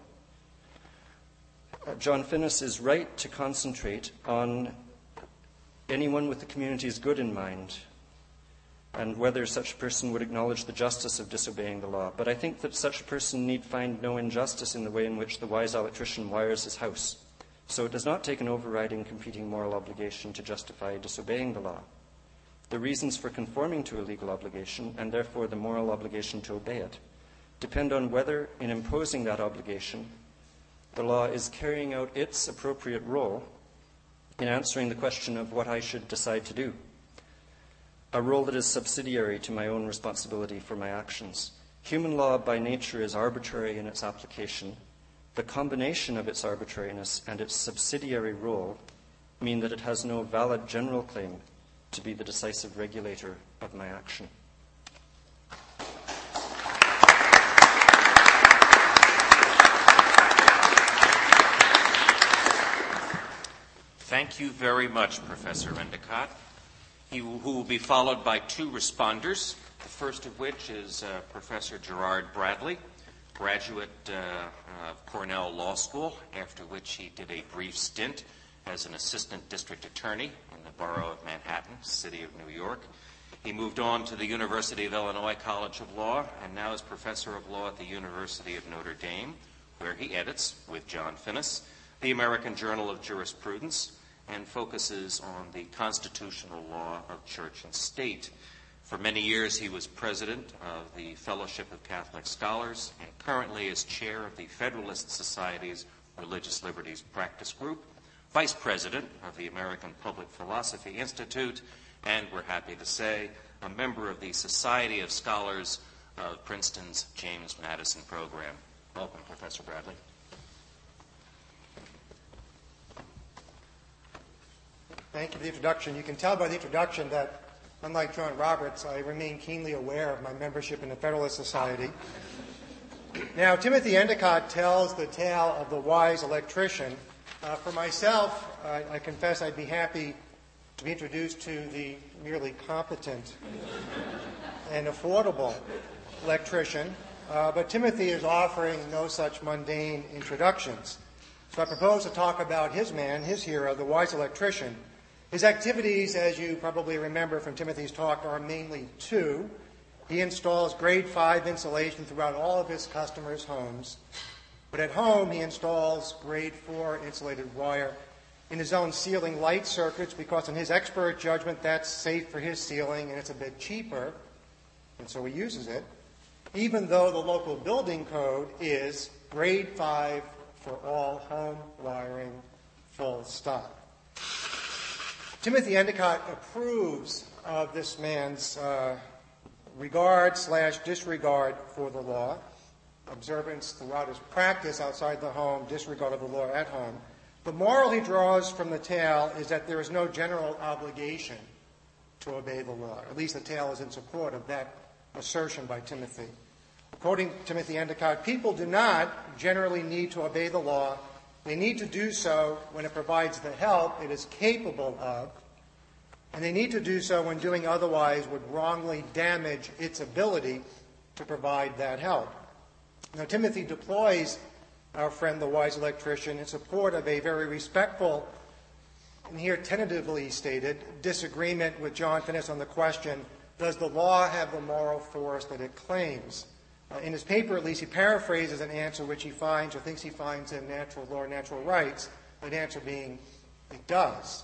John Finnis is right to concentrate on anyone with the community's good in mind and whether such a person would acknowledge the justice of disobeying the law. But I think that such a person need find no injustice in the way in which the wise electrician wires his house. So it does not take an overriding competing moral obligation to justify disobeying the law. The reasons for conforming to a legal obligation, and therefore the moral obligation to obey it, depend on whether, in imposing that obligation, the law is carrying out its appropriate role in answering the question of what I should decide to do, a role that is subsidiary to my own responsibility for my actions. Human law by nature is arbitrary in its application. The combination of its arbitrariness and its subsidiary role mean that it has no valid general claim to be the decisive regulator of my action. Thank you very much, Professor Endicott. He who will be followed by two responders, the first of which is uh, Professor Gerard Bradley, graduate uh, of Cornell Law School, after which he did a brief stint as an assistant district attorney in the borough of Manhattan, city of New York. He moved on to the University of Illinois College of Law and now is professor of law at the University of Notre Dame, where he edits, with John Finnis, the American Journal of Jurisprudence and focuses on the constitutional law of church and state. For many years, he was president of the Fellowship of Catholic Scholars and currently is chair of the Federalist Society's Religious Liberties Practice Group, vice president of the American Public Philosophy Institute, and we're happy to say, a member of the Society of Scholars of Princeton's James Madison program. Welcome, Professor Bradley. Thank you for the introduction. You can tell by the introduction that, unlike John Roberts, I remain keenly aware of my membership in the Federalist Society. Now, Timothy Endicott tells the tale of the wise electrician. Uh, for myself, I, I confess I'd be happy to be introduced to the merely competent and affordable electrician, uh, but Timothy is offering no such mundane introductions. So I propose to talk about his man, his hero, the wise electrician, his activities, as you probably remember from Timothy's talk, are mainly two. He installs grade 5 insulation throughout all of his customers' homes. But at home, he installs grade 4 insulated wire in his own ceiling light circuits because, in his expert judgment, that's safe for his ceiling and it's a bit cheaper. And so he uses it, even though the local building code is grade 5 for all home wiring, full stop. Timothy Endicott approves of this man's uh, regard slash disregard for the law, observance throughout his practice outside the home, disregard of the law at home. The moral he draws from the tale is that there is no general obligation to obey the law. At least the tale is in support of that assertion by Timothy. Quoting Timothy Endicott, people do not generally need to obey the law they need to do so when it provides the help it is capable of, and they need to do so when doing otherwise would wrongly damage its ability to provide that help. Now, Timothy deploys our friend the wise electrician in support of a very respectful, and here tentatively stated, disagreement with John Finnis on the question Does the law have the moral force that it claims? Uh, in his paper, at least, he paraphrases an answer which he finds or thinks he finds in natural law natural rights, that answer being, it does.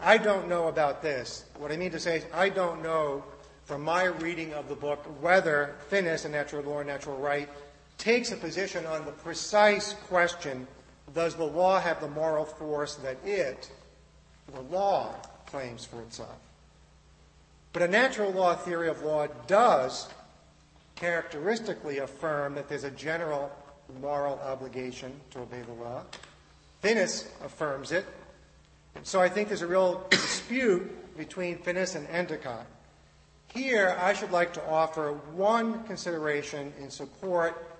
I don't know about this. What I mean to say is, I don't know from my reading of the book whether Finnis in Natural Law and Natural Right takes a position on the precise question does the law have the moral force that it, the law, claims for itself? But a natural law theory of law does characteristically affirm that there's a general moral obligation to obey the law. Finnis affirms it. So I think there's a real dispute between Finnis and Endicott. Here, I should like to offer one consideration in support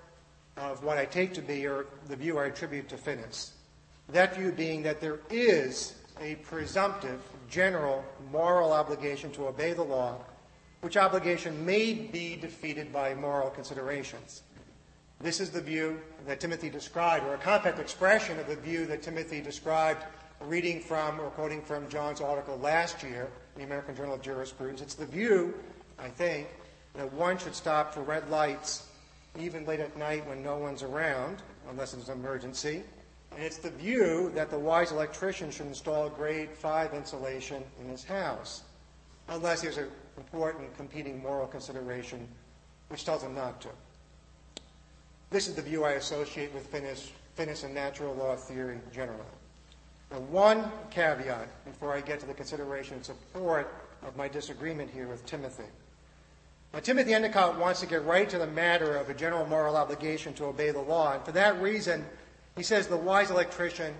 of what I take to be, or the view I attribute to Finnis. That view being that there is a presumptive, general moral obligation to obey the law which obligation may be defeated by moral considerations. This is the view that Timothy described, or a compact expression of the view that Timothy described reading from or quoting from John's article last year in the American Journal of Jurisprudence. It's the view, I think, that one should stop for red lights even late at night when no one's around, unless it's an emergency. And it's the view that the wise electrician should install grade 5 insulation in his house, unless there's a important competing moral consideration which tells him not to. This is the view I associate with Finnis, Finnis and natural law theory generally. Now, one caveat before I get to the consideration and support of my disagreement here with Timothy. Now, Timothy Endicott wants to get right to the matter of a general moral obligation to obey the law, and for that reason, he says the wise electrician,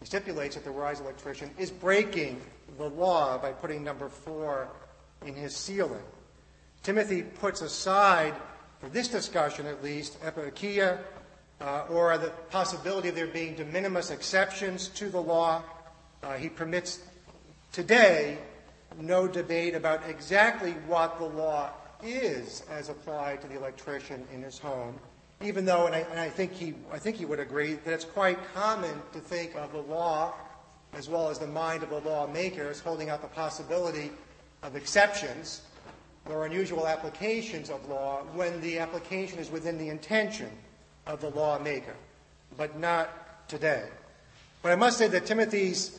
he stipulates that the wise electrician is breaking the law by putting number four in his ceiling. Timothy puts aside, for this discussion at least, epikeia, uh, or the possibility of there being de minimis exceptions to the law. Uh, he permits today no debate about exactly what the law is as applied to the electrician in his home, even though, and I, and I, think, he, I think he would agree, that it's quite common to think of the law as well as the mind of the lawmaker as holding out the possibility of exceptions or unusual applications of law when the application is within the intention of the lawmaker, but not today. But I must say that Timothy's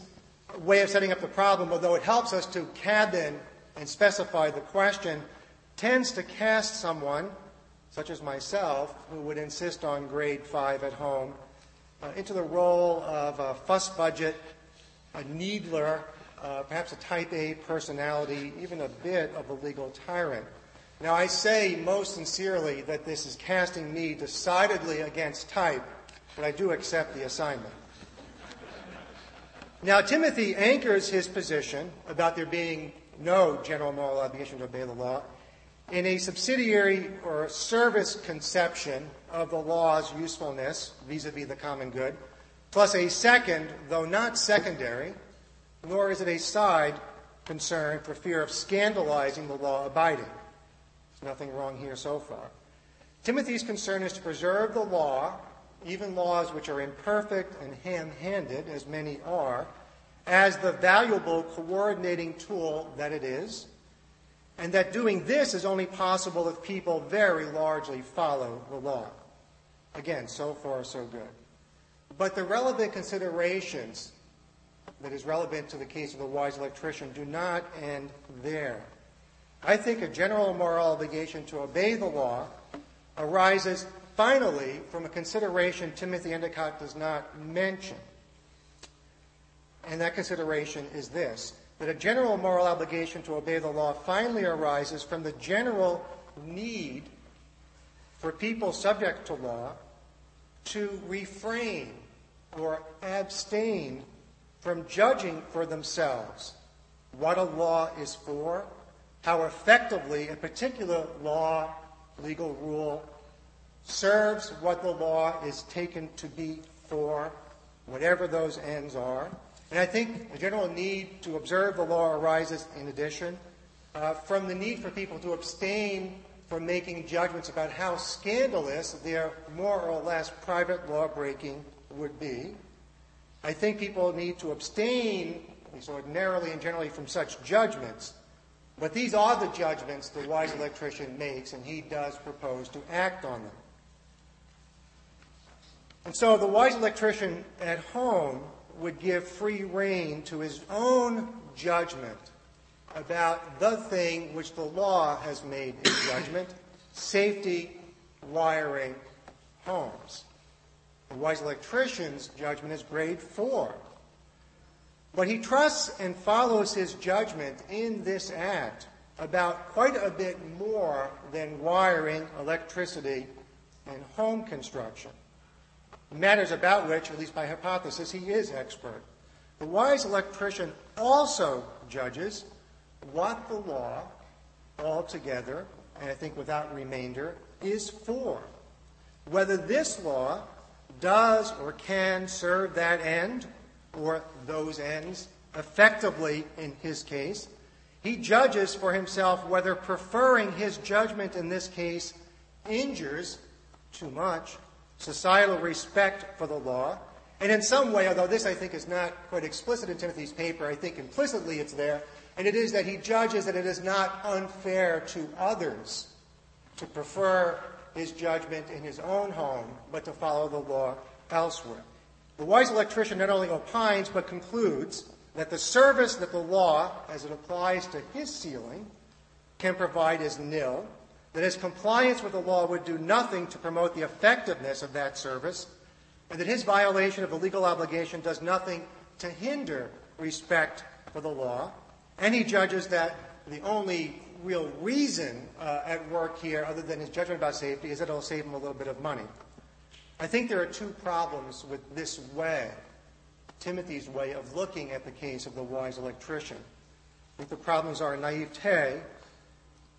way of setting up the problem, although it helps us to cabin and specify the question, tends to cast someone, such as myself, who would insist on grade 5 at home, uh, into the role of a fuss budget, a needler, uh, perhaps a type A personality, even a bit of a legal tyrant. Now, I say most sincerely that this is casting me decidedly against type, but I do accept the assignment. Now, Timothy anchors his position about there being no general moral obligation to obey the law in a subsidiary or service conception of the law's usefulness vis a vis the common good, plus a second, though not secondary, nor is it a side concern for fear of scandalizing the law abiding. There's nothing wrong here so far. Timothy's concern is to preserve the law, even laws which are imperfect and ham handed, as many are, as the valuable coordinating tool that it is, and that doing this is only possible if people very largely follow the law. Again, so far, so good. But the relevant considerations that is relevant to the case of the wise electrician do not end there. I think a general moral obligation to obey the law arises finally from a consideration Timothy Endicott does not mention. And that consideration is this that a general moral obligation to obey the law finally arises from the general need for people subject to law to refrain or abstain from judging for themselves what a law is for, how effectively a particular law, legal rule, serves what the law is taken to be for, whatever those ends are. And I think the general need to observe the law arises, in addition, uh, from the need for people to abstain from making judgments about how scandalous their more or less private law breaking would be. I think people need to abstain, at least ordinarily and generally, from such judgments. But these are the judgments the wise electrician makes, and he does propose to act on them. And so the wise electrician at home would give free rein to his own judgment about the thing which the law has made a judgment safety wiring homes. The wise electrician's judgment is grade four. But he trusts and follows his judgment in this act about quite a bit more than wiring, electricity, and home construction. Matters about which, at least by hypothesis, he is expert. The wise electrician also judges what the law altogether, and I think without remainder, is for. Whether this law does or can serve that end or those ends effectively in his case. He judges for himself whether preferring his judgment in this case injures too much societal respect for the law. And in some way, although this I think is not quite explicit in Timothy's paper, I think implicitly it's there, and it is that he judges that it is not unfair to others to prefer his judgment in his own home, but to follow the law elsewhere. The wise electrician not only opines, but concludes that the service that the law, as it applies to his ceiling, can provide is nil, that his compliance with the law would do nothing to promote the effectiveness of that service, and that his violation of the legal obligation does nothing to hinder respect for the law. And he judges that the only real reason uh, at work here, other than his judgment about safety, is that it'll save him a little bit of money. I think there are two problems with this way, Timothy's way of looking at the case of the wise electrician. I think the problems are naivete,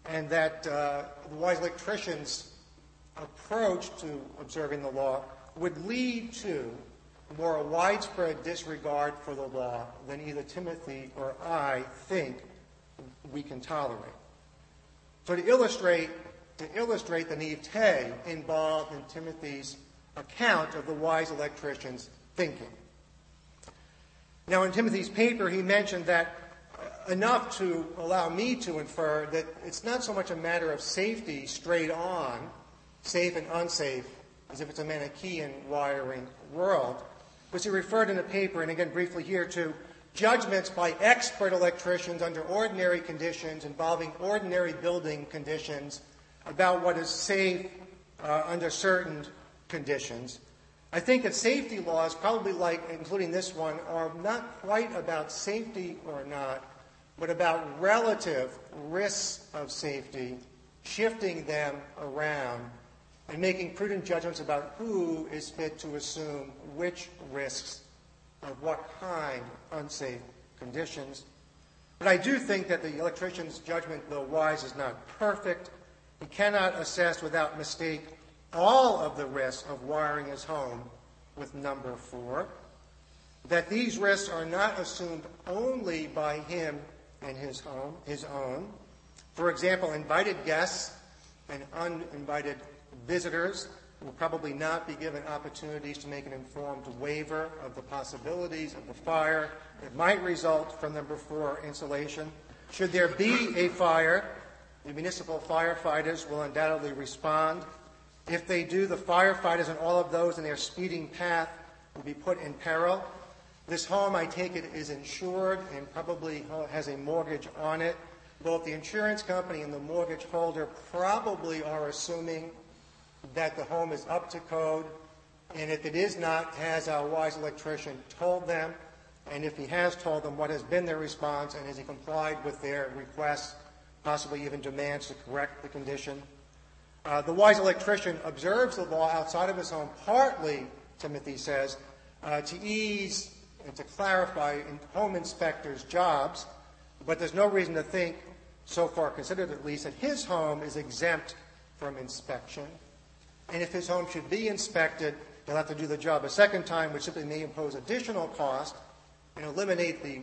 and that uh, the wise electrician's approach to observing the law would lead to more widespread disregard for the law than either Timothy or I think we can tolerate. So to illustrate, to illustrate the naivete involved in Timothy's account of the wise electrician's thinking. Now, in Timothy's paper, he mentioned that enough to allow me to infer that it's not so much a matter of safety straight on, safe and unsafe, as if it's a Manichaean wiring world, but he referred in the paper, and again briefly here, to judgments by expert electricians under ordinary conditions involving ordinary building conditions about what is safe uh, under certain conditions. I think that safety laws, probably like, including this one, are not quite about safety or not, but about relative risks of safety, shifting them around, and making prudent judgments about who is fit to assume which risks of what kind unsafe conditions. But I do think that the electrician's judgment, though wise, is not perfect. He cannot assess without mistake all of the risks of wiring his home with number four. That these risks are not assumed only by him and his home, his own. For example, invited guests and uninvited visitors will probably not be given opportunities to make an informed waiver of the possibilities of the fire that might result from number four insulation. Should there be a fire, the municipal firefighters will undoubtedly respond. If they do, the firefighters and all of those in their speeding path will be put in peril. This home, I take it, is insured and probably has a mortgage on it. Both the insurance company and the mortgage holder probably are assuming that the home is up to code, and if it is not, has our wise electrician told them? And if he has told them, what has been their response, and has he complied with their requests, possibly even demands to correct the condition? Uh, the wise electrician observes the law outside of his home, partly, Timothy says, uh, to ease and to clarify in home inspectors' jobs, but there's no reason to think, so far considered at least, that his home is exempt from inspection. And if his home should be inspected, he'll have to do the job a second time, which simply may impose additional cost and eliminate the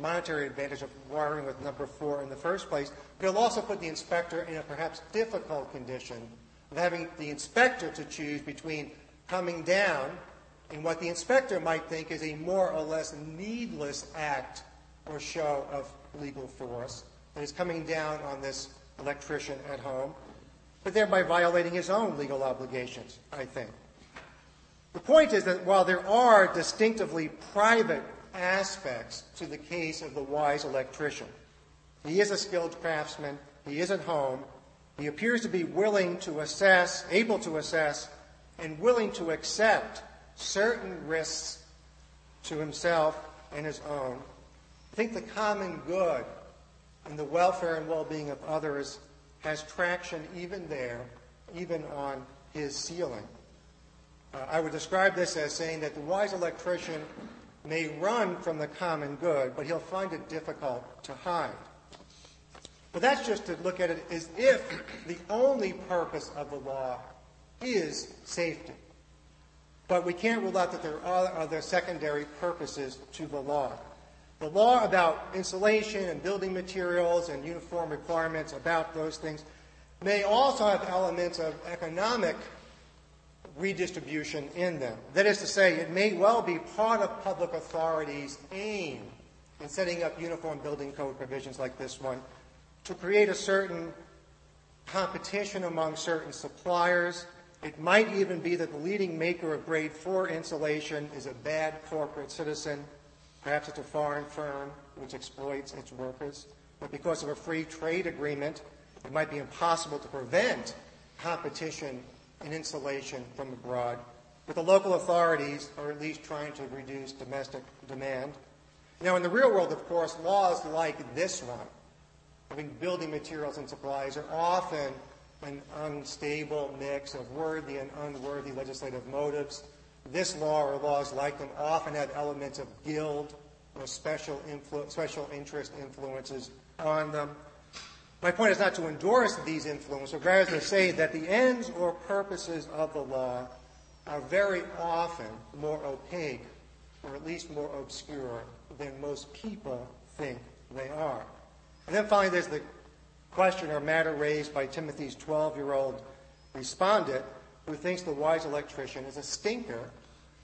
monetary advantage of wiring with number four in the first place. But it'll also put the inspector in a perhaps difficult condition of having the inspector to choose between coming down and what the inspector might think is a more or less needless act or show of legal force that is coming down on this electrician at home but thereby violating his own legal obligations, I think. The point is that while there are distinctively private aspects to the case of the wise electrician, he is a skilled craftsman, he is at home, he appears to be willing to assess, able to assess, and willing to accept certain risks to himself and his own. I think the common good and the welfare and well being of others has traction even there, even on his ceiling. Uh, I would describe this as saying that the wise electrician may run from the common good, but he'll find it difficult to hide. But that's just to look at it as if the only purpose of the law is safety. But we can't rule out that there are other secondary purposes to the law. The law about insulation and building materials and uniform requirements about those things may also have elements of economic redistribution in them. That is to say, it may well be part of public authority's aim in setting up uniform building code provisions like this one to create a certain competition among certain suppliers. It might even be that the leading maker of grade 4 insulation is a bad corporate citizen Perhaps it's a foreign firm which exploits its workers. But because of a free trade agreement, it might be impossible to prevent competition and insulation from abroad. But the local authorities are at least trying to reduce domestic demand. Now, in the real world, of course, laws like this one, having building materials and supplies, are often an unstable mix of worthy and unworthy legislative motives this law or laws like them often have elements of guild or special, influ- special interest influences on them. My point is not to endorse these influences, but rather to say that the ends or purposes of the law are very often more opaque, or at least more obscure, than most people think they are. And then finally, there's the question or matter raised by Timothy's 12 year old respondent who thinks the wise electrician is a stinker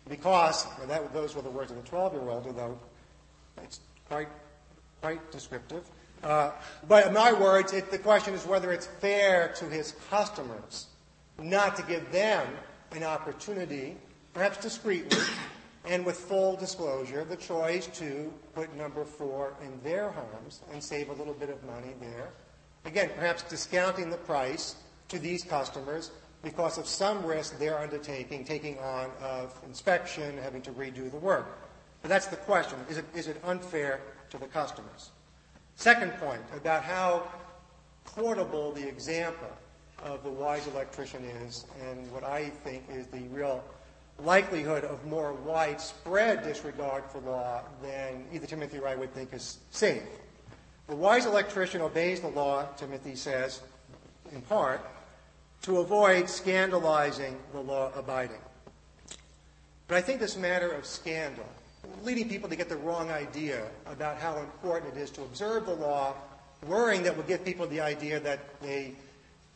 because, and that, those were the words of the 12 year old, although it's quite, quite descriptive. Uh, but in my words, it, the question is whether it's fair to his customers not to give them an opportunity, perhaps discreetly and with full disclosure, the choice to put number four in their homes and save a little bit of money there. Again, perhaps discounting the price to these customers because of some risk they're undertaking, taking on of inspection, having to redo the work. But that's the question. Is it, is it unfair to the customers? Second point about how portable the example of the wise electrician is, and what I think is the real likelihood of more widespread disregard for law than either Timothy or I would think is safe. The wise electrician obeys the law, Timothy says, in part, to avoid scandalizing the law abiding. But I think this matter of scandal, leading people to get the wrong idea about how important it is to observe the law, worrying that will give people the idea that they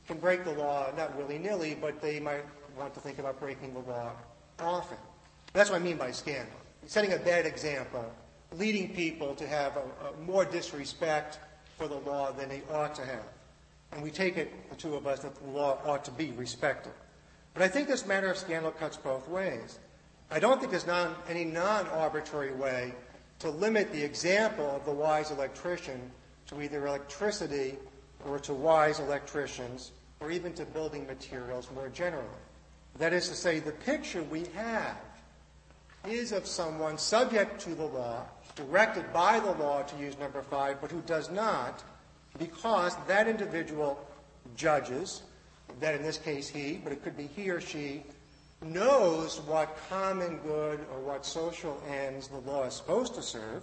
can break the law not willy nilly, but they might want to think about breaking the law often. That's what I mean by scandal. Setting a bad example, leading people to have a, a more disrespect for the law than they ought to have. And we take it, the two of us, that the law ought to be respected. But I think this matter of scandal cuts both ways. I don't think there's non, any non arbitrary way to limit the example of the wise electrician to either electricity or to wise electricians or even to building materials more generally. That is to say, the picture we have is of someone subject to the law, directed by the law to use number five, but who does not because that individual judges, that in this case he, but it could be he or she, knows what common good or what social ends the law is supposed to serve.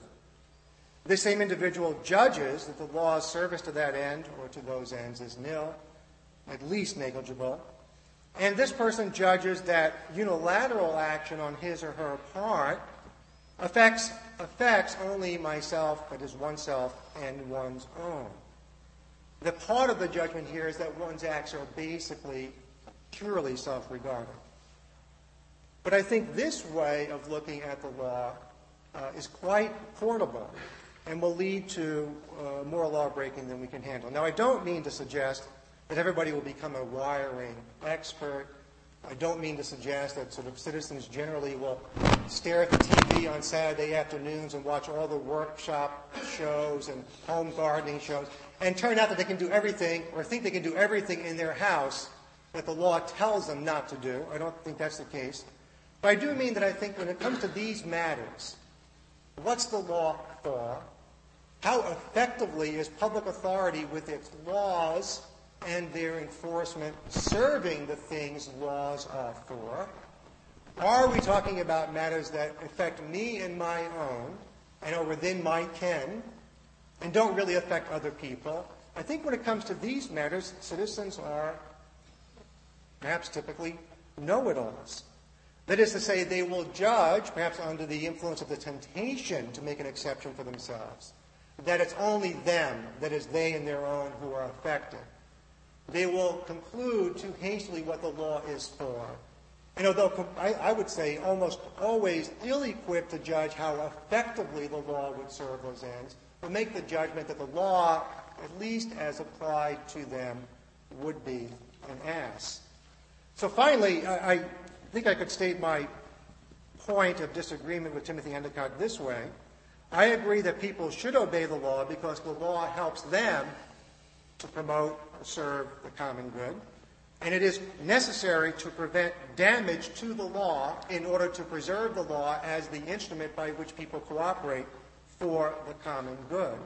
This same individual judges that the law's service to that end or to those ends is nil, at least negligible. And this person judges that unilateral action on his or her part affects, affects only myself, but is oneself and one's own. The part of the judgment here is that one's acts are basically purely self regarding. But I think this way of looking at the law uh, is quite portable and will lead to uh, more law breaking than we can handle. Now, I don't mean to suggest that everybody will become a wiring expert. I don't mean to suggest that sort of citizens generally will stare at the TV on Saturday afternoons and watch all the workshop shows and home gardening shows and turn out that they can do everything or think they can do everything in their house that the law tells them not to do. I don't think that's the case. But I do mean that I think when it comes to these matters, what's the law for? How effectively is public authority with its laws and their enforcement serving the things laws are for? Are we talking about matters that affect me and my own and are within my ken and don't really affect other people. I think when it comes to these matters, citizens are perhaps typically know it alls. That is to say, they will judge, perhaps under the influence of the temptation to make an exception for themselves, that it's only them, that is, they and their own, who are affected. They will conclude too hastily what the law is for. And although I, I would say almost always ill equipped to judge how effectively the law would serve those ends, will make the judgment that the law, at least as applied to them, would be an ass. So finally, I, I think I could state my point of disagreement with Timothy Endicott this way. I agree that people should obey the law because the law helps them to promote or serve the common good. And it is necessary to prevent damage to the law in order to preserve the law as the instrument by which people cooperate for the common good.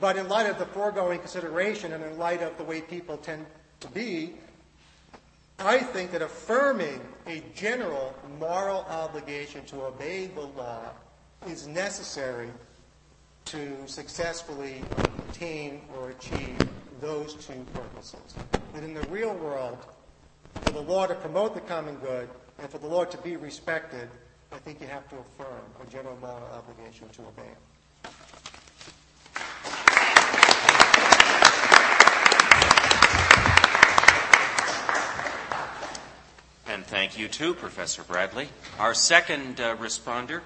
But in light of the foregoing consideration and in light of the way people tend to be, I think that affirming a general moral obligation to obey the law is necessary to successfully attain or achieve those two purposes. But in the real world, for the law to promote the common good, And for the law to be respected, I think you have to affirm a general moral obligation to obey it. And thank you too, Professor Bradley. Our second uh, responder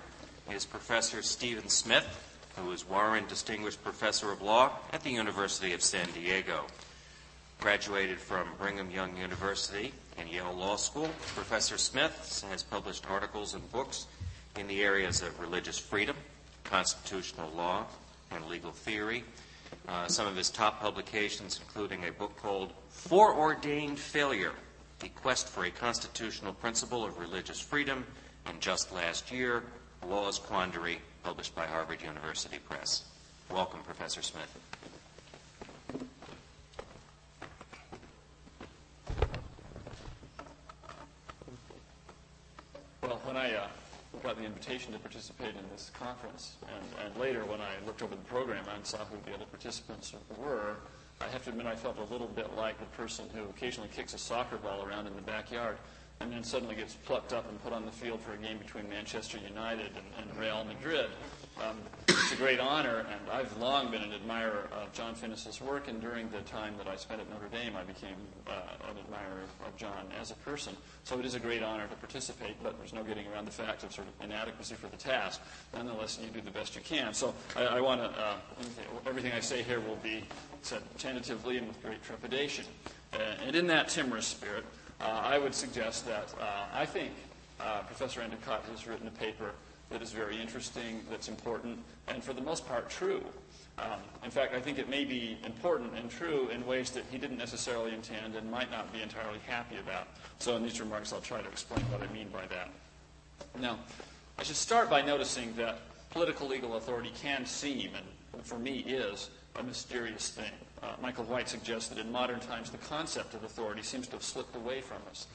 is Professor Steven Smith, who is Warren Distinguished Professor of Law at the University of San Diego. Graduated from Brigham Young University and Yale Law School, Professor Smith has published articles and books in the areas of religious freedom, constitutional law, and legal theory. Uh, some of his top publications, including a book called Foreordained Failure The Quest for a Constitutional Principle of Religious Freedom, and just last year, Law's Quandary, published by Harvard University Press. Welcome, Professor Smith. Well, when I uh, got the invitation to participate in this conference, and, and later when I looked over the program and saw who the other participants were, I have to admit I felt a little bit like the person who occasionally kicks a soccer ball around in the backyard and then suddenly gets plucked up and put on the field for a game between Manchester United and, and Real Madrid. Um, it's a great honor, and I've long been an admirer of John Finnis's work, and during the time that I spent at Notre Dame, I became uh, an admirer of John as a person. So it is a great honor to participate, but there's no getting around the fact of sort of inadequacy for the task. Nonetheless, you do the best you can. So I, I want to, uh, everything I say here will be said tentatively and with great trepidation. Uh, and in that timorous spirit, I would suggest that uh, I think uh, Professor Endicott has written a paper that is very interesting, that's important, and for the most part true. Um, in fact, I think it may be important and true in ways that he didn't necessarily intend and might not be entirely happy about. So, in these remarks, I'll try to explain what I mean by that. Now, I should start by noticing that political legal authority can seem, and for me is, a mysterious thing. Uh, Michael White suggests that in modern times the concept of authority seems to have slipped away from us.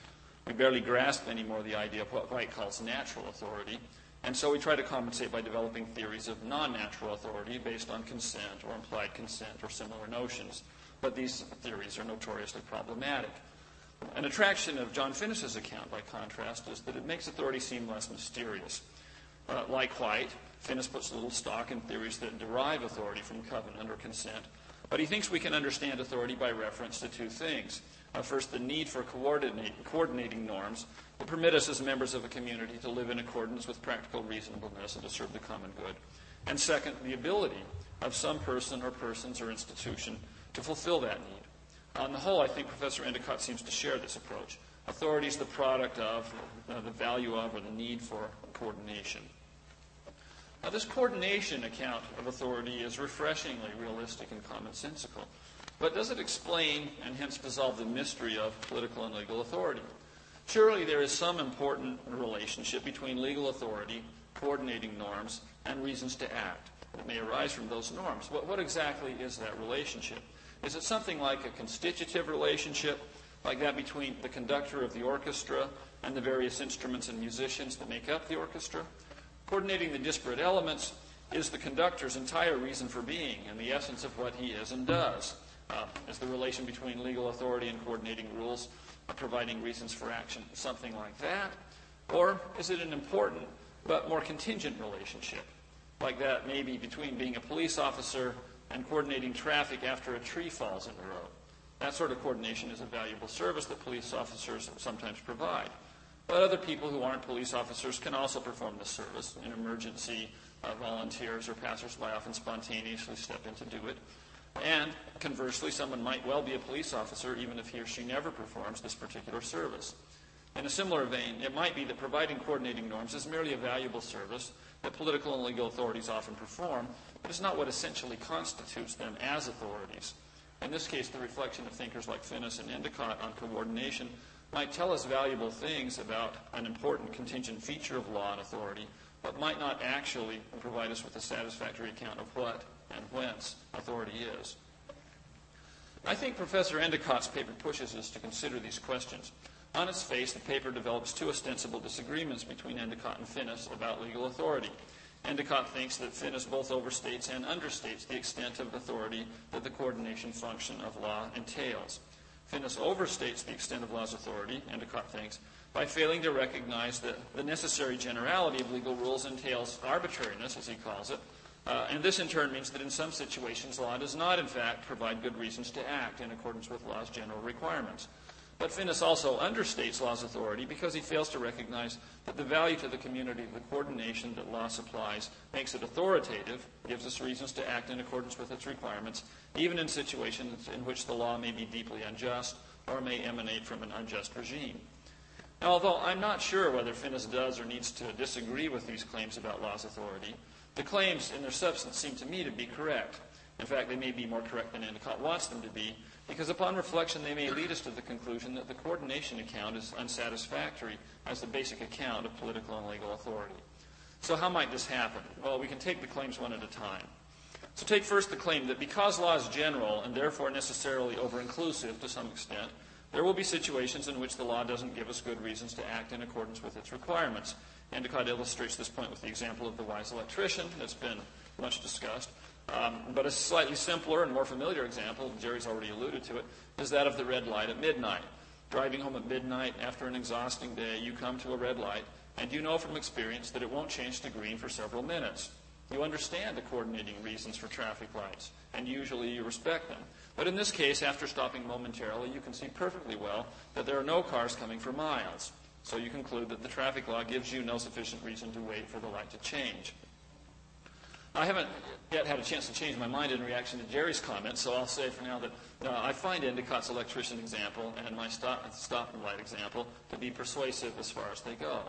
We barely grasp anymore the idea of what White calls natural authority, and so we try to compensate by developing theories of non natural authority based on consent or implied consent or similar notions. But these theories are notoriously problematic. An attraction of John Finnis's account, by contrast, is that it makes authority seem less mysterious. Uh, like White, Finnis puts little stock in theories that derive authority from covenant or consent, but he thinks we can understand authority by reference to two things. Uh, first, the need for coordinating norms that permit us as members of a community to live in accordance with practical reasonableness and to serve the common good. And second, the ability of some person or persons or institution to fulfill that need. On the whole, I think Professor Endicott seems to share this approach. Authority is the product of, uh, the value of, or the need for coordination. Now, this coordination account of authority is refreshingly realistic and commonsensical. But does it explain and hence dissolve the mystery of political and legal authority? Surely there is some important relationship between legal authority, coordinating norms, and reasons to act that may arise from those norms. What, what exactly is that relationship? Is it something like a constitutive relationship, like that between the conductor of the orchestra and the various instruments and musicians that make up the orchestra? Coordinating the disparate elements is the conductor's entire reason for being and the essence of what he is and does. Uh, is the relation between legal authority and coordinating rules uh, providing reasons for action something like that? Or is it an important but more contingent relationship, like that maybe between being a police officer and coordinating traffic after a tree falls in the road? That sort of coordination is a valuable service that police officers sometimes provide. But other people who aren't police officers can also perform this service. In emergency, uh, volunteers or passersby often spontaneously step in to do it. And conversely, someone might well be a police officer even if he or she never performs this particular service. In a similar vein, it might be that providing coordinating norms is merely a valuable service that political and legal authorities often perform, but it's not what essentially constitutes them as authorities. In this case, the reflection of thinkers like Finnis and Endicott on coordination might tell us valuable things about an important contingent feature of law and authority, but might not actually provide us with a satisfactory account of what and whence authority is. I think Professor Endicott's paper pushes us to consider these questions. On its face, the paper develops two ostensible disagreements between Endicott and Finnis about legal authority. Endicott thinks that Finnis both overstates and understates the extent of authority that the coordination function of law entails. Finnis overstates the extent of law's authority, Endicott thinks, by failing to recognize that the necessary generality of legal rules entails arbitrariness, as he calls it, uh, and this in turn means that in some situations law does not, in fact, provide good reasons to act in accordance with law's general requirements. But Finnis also understates law's authority because he fails to recognize that the value to the community of the coordination that law supplies makes it authoritative, gives us reasons to act in accordance with its requirements, even in situations in which the law may be deeply unjust or may emanate from an unjust regime. Now, although I'm not sure whether Finnis does or needs to disagree with these claims about law's authority, the claims in their substance seem to me to be correct. In fact, they may be more correct than Endicott wants them to be, because upon reflection they may lead us to the conclusion that the coordination account is unsatisfactory as the basic account of political and legal authority. So, how might this happen? Well, we can take the claims one at a time. So, take first the claim that because law is general and therefore necessarily over inclusive to some extent, there will be situations in which the law doesn't give us good reasons to act in accordance with its requirements. Endicott illustrates this point with the example of the wise electrician that's been much discussed. Um, but a slightly simpler and more familiar example, Jerry's already alluded to it, is that of the red light at midnight. Driving home at midnight after an exhausting day, you come to a red light, and you know from experience that it won't change to green for several minutes. You understand the coordinating reasons for traffic lights, and usually you respect them. But in this case, after stopping momentarily, you can see perfectly well that there are no cars coming for miles. So you conclude that the traffic law gives you no sufficient reason to wait for the light to change. I haven't yet had a chance to change my mind in reaction to Jerry's comments, so I'll say for now that uh, I find Endicott's electrician example and my stop, stop and light example to be persuasive as far as they go.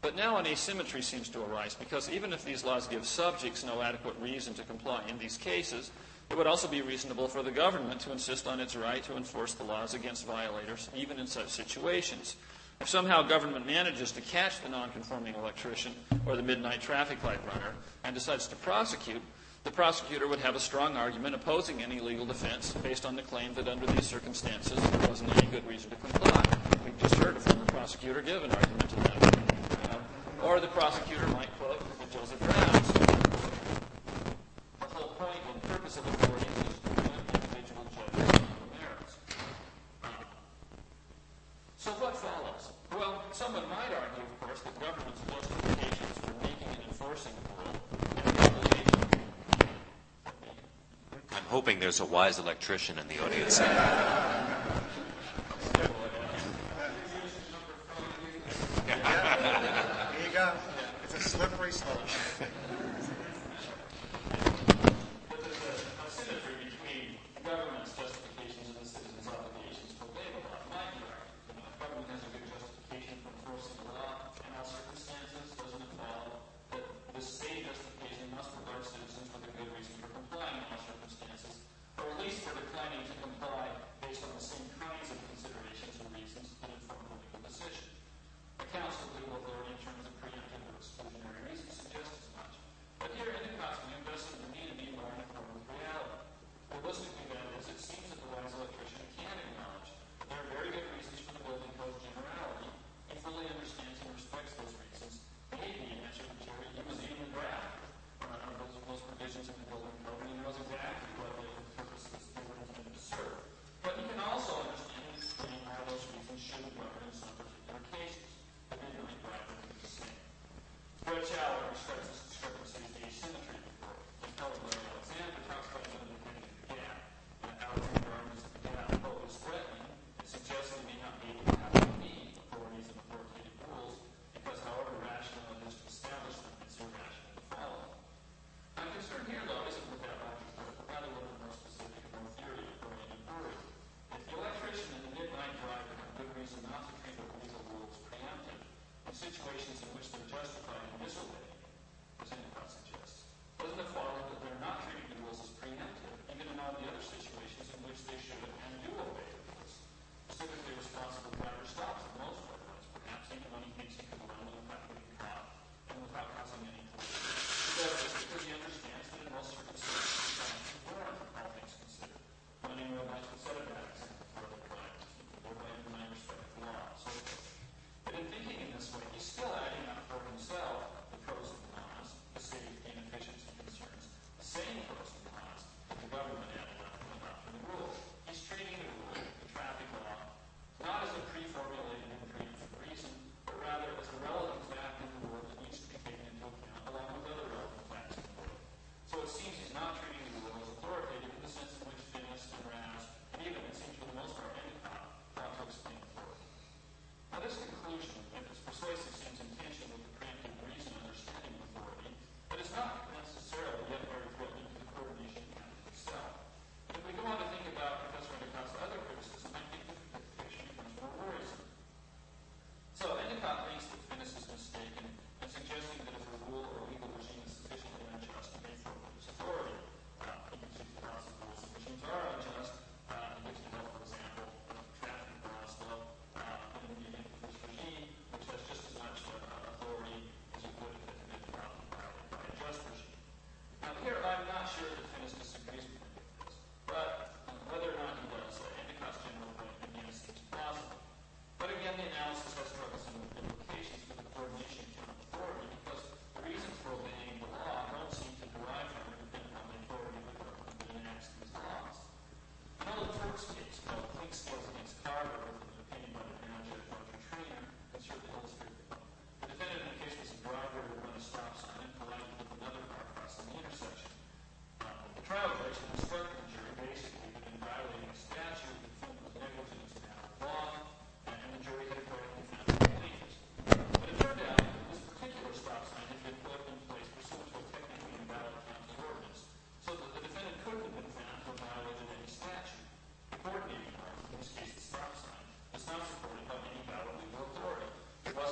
But now an asymmetry seems to arise because even if these laws give subjects no adequate reason to comply in these cases, it would also be reasonable for the government to insist on its right to enforce the laws against violators, even in such situations. If somehow government manages to catch the nonconforming electrician or the midnight traffic light runner and decides to prosecute, the prosecutor would have a strong argument opposing any legal defense based on the claim that under these circumstances there wasn't any good reason to comply. We've just heard a former prosecutor give an argument to that. Or the prosecutor might quote Joseph Brown's. The whole point and purpose of authority is to prevent individual judges from merits. So what follows? Well, someone might argue, of course, that government's justifications for making and enforcing the rule I'm hoping there's a wise electrician in the audience.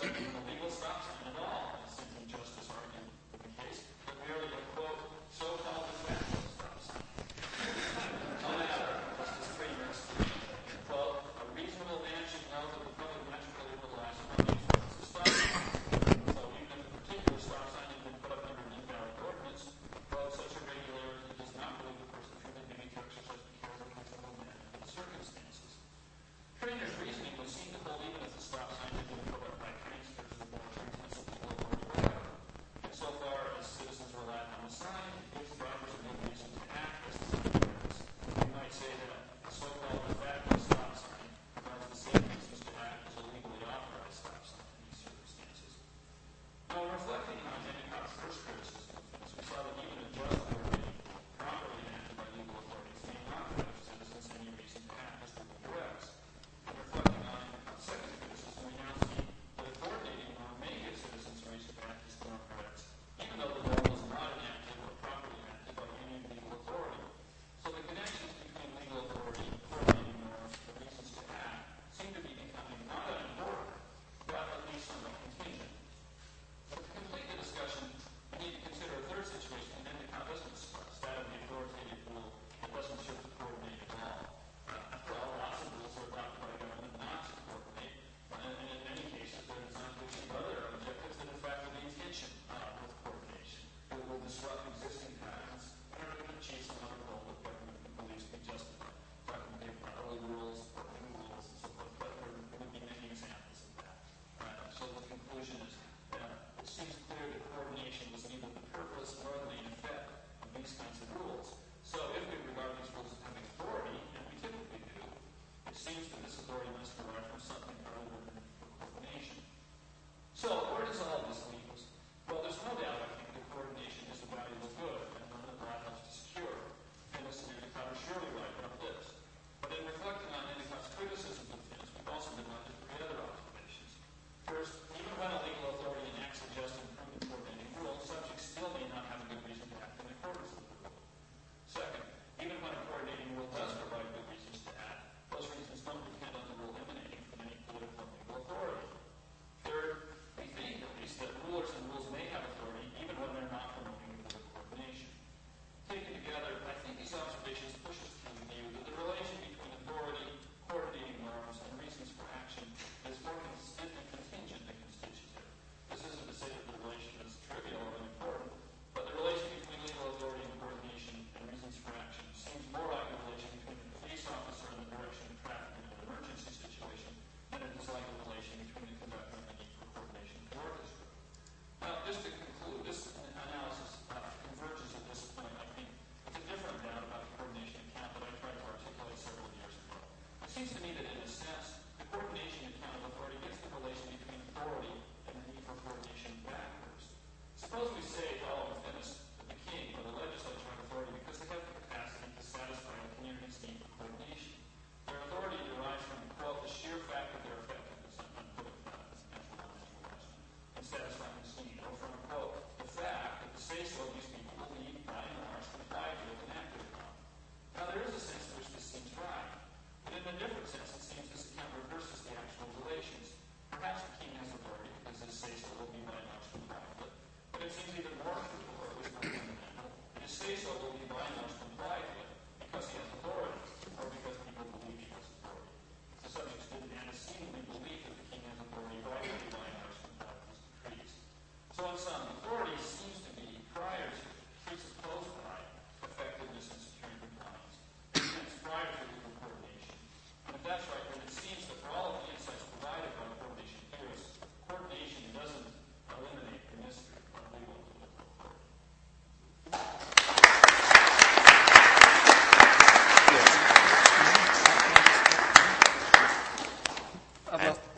Thank you.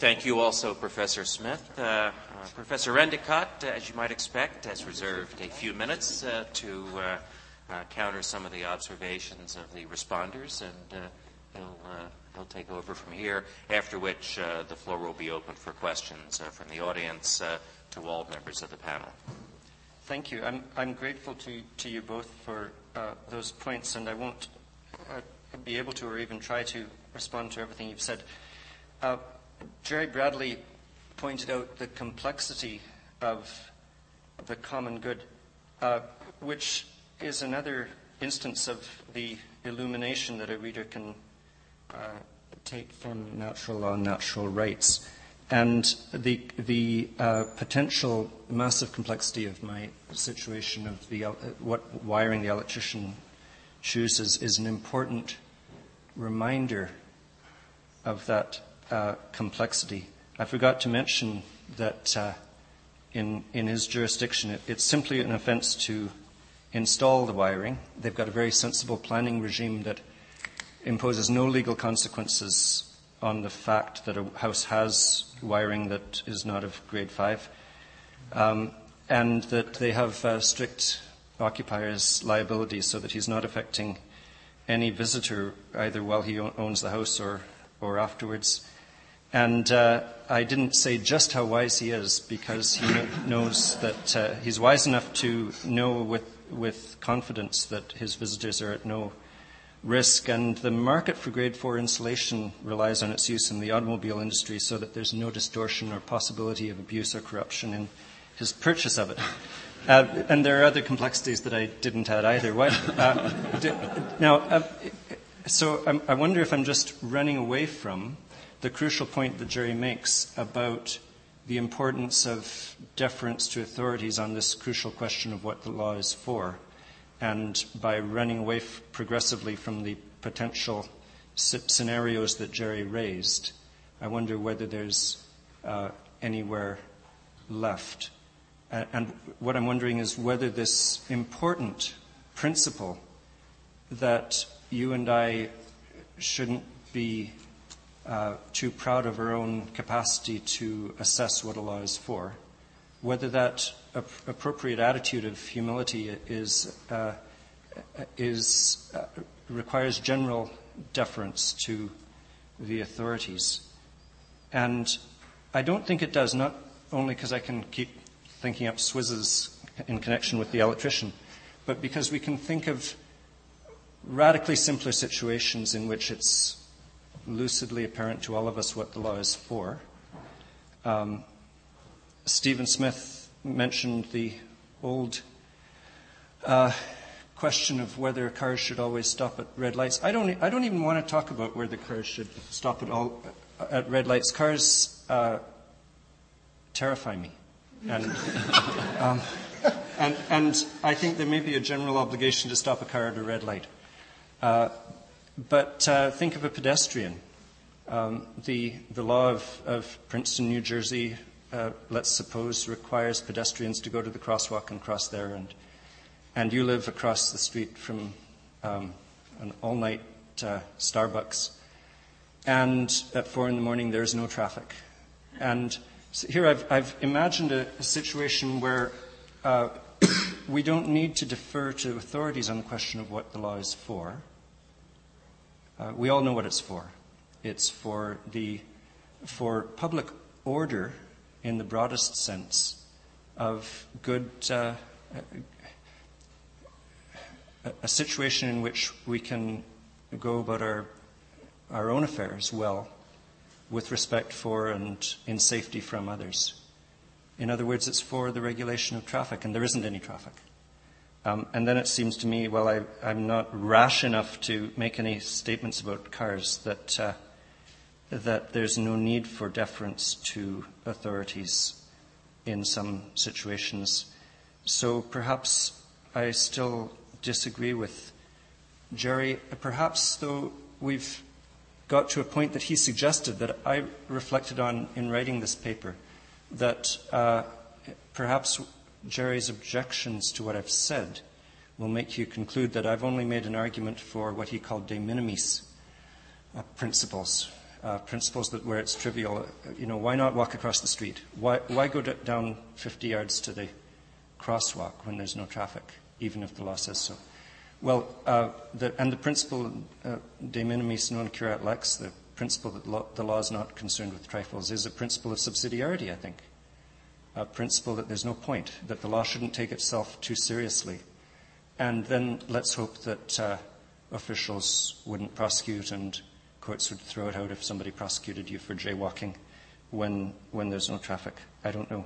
Thank you also, Professor Smith. Uh, uh, Professor Endicott, uh, as you might expect, has reserved a few minutes uh, to uh, uh, counter some of the observations of the responders, and uh, he'll, uh, he'll take over from here, after which uh, the floor will be open for questions uh, from the audience to all members of the panel. Thank you. I'm, I'm grateful to, to you both for those points, and I won't be able to or even try to respond to everything you've said. Jerry Bradley pointed out the complexity of the common good, uh, which is another instance of the illumination that a reader can uh, take from natural law and natural rights. And the, the uh, potential massive complexity of my situation of the, uh, what wiring the electrician chooses is an important reminder of that uh, complexity. I forgot to mention that uh, in, in his jurisdiction, it, it's simply an offence to install the wiring. They've got a very sensible planning regime that imposes no legal consequences on the fact that a house has wiring that is not of grade 5, um, and that they have uh, strict occupier's liability so that he's not affecting any visitor either while he owns the house or, or afterwards. And uh, I didn't say just how wise he is because he knows that uh, he's wise enough to know with, with confidence that his visitors are at no risk. And the market for grade 4 insulation relies on its use in the automobile industry so that there's no distortion or possibility of abuse or corruption in his purchase of it. Uh, and there are other complexities that I didn't add either. Uh, now, uh, so I'm, I wonder if I'm just running away from the crucial point that Jerry makes about the importance of deference to authorities on this crucial question of what the law is for. And by running away f- progressively from the potential scenarios that Jerry raised, I wonder whether there's uh, anywhere left. Uh, and what I'm wondering is whether this important principle that you and I shouldn't be uh, too proud of our own capacity to assess what a law is for, whether that ap- appropriate attitude of humility is, uh, is uh, requires general deference to the authorities. And I don't think it does, not only because I can keep thinking up swizzes in connection with the electrician, but because we can think of radically simpler situations in which it's lucidly apparent to all of us what the law is for. Um, Steven Smith mentioned the old uh, question of whether cars should always stop at red lights. I don't, I don't even want to talk about whether cars should stop at all at red lights. Cars uh, terrify me, and, um, and and I think there may be a general obligation to stop a car at a red light. Uh, but uh, think of a pedestrian. Um, the, the law of, of Princeton, New Jersey, uh, let's suppose, requires pedestrians to go to the crosswalk and cross there. And, and you live across the street from um, an all night uh, Starbucks. And at four in the morning, there's no traffic. And so here I've, I've, imagined a, a situation where uh, we don't need to defer to authorities on the question of what the law is for uh, we all know what it's for. It's for the for public order in the broadest sense of good uh, a situation in which we can go about our our own affairs well with respect for and in safety from others. In other words, it's for the regulation of traffic, and there isn't any traffic. Um, and then it seems to me, well, I, am not rash enough to make any statements about cars that, uh, that there's no need for deference to authorities in some situations. So perhaps I still disagree with Jerry. Perhaps, though, we've got to a point that he suggested that I reflected on in writing this paper, that uh, perhaps Jerry's objections to what I've said will make you conclude that I've only made an argument for what he called de minimis uh, principles, uh, principles that where it's trivial. Uh, you know, why not walk across the street? Why, why go d- down 50 yards to the crosswalk when there's no traffic, even if the law says so? Well, uh, the, and the principle uh, de minimis non curat lex, the principle that lo- the law is not concerned with trifles, is a principle of subsidiarity, I think. A principle that there's no point, that the law shouldn't take itself too seriously. And then let's hope that uh, officials wouldn't prosecute and courts would throw it out if somebody prosecuted you for jaywalking when, when there's no traffic. I don't know.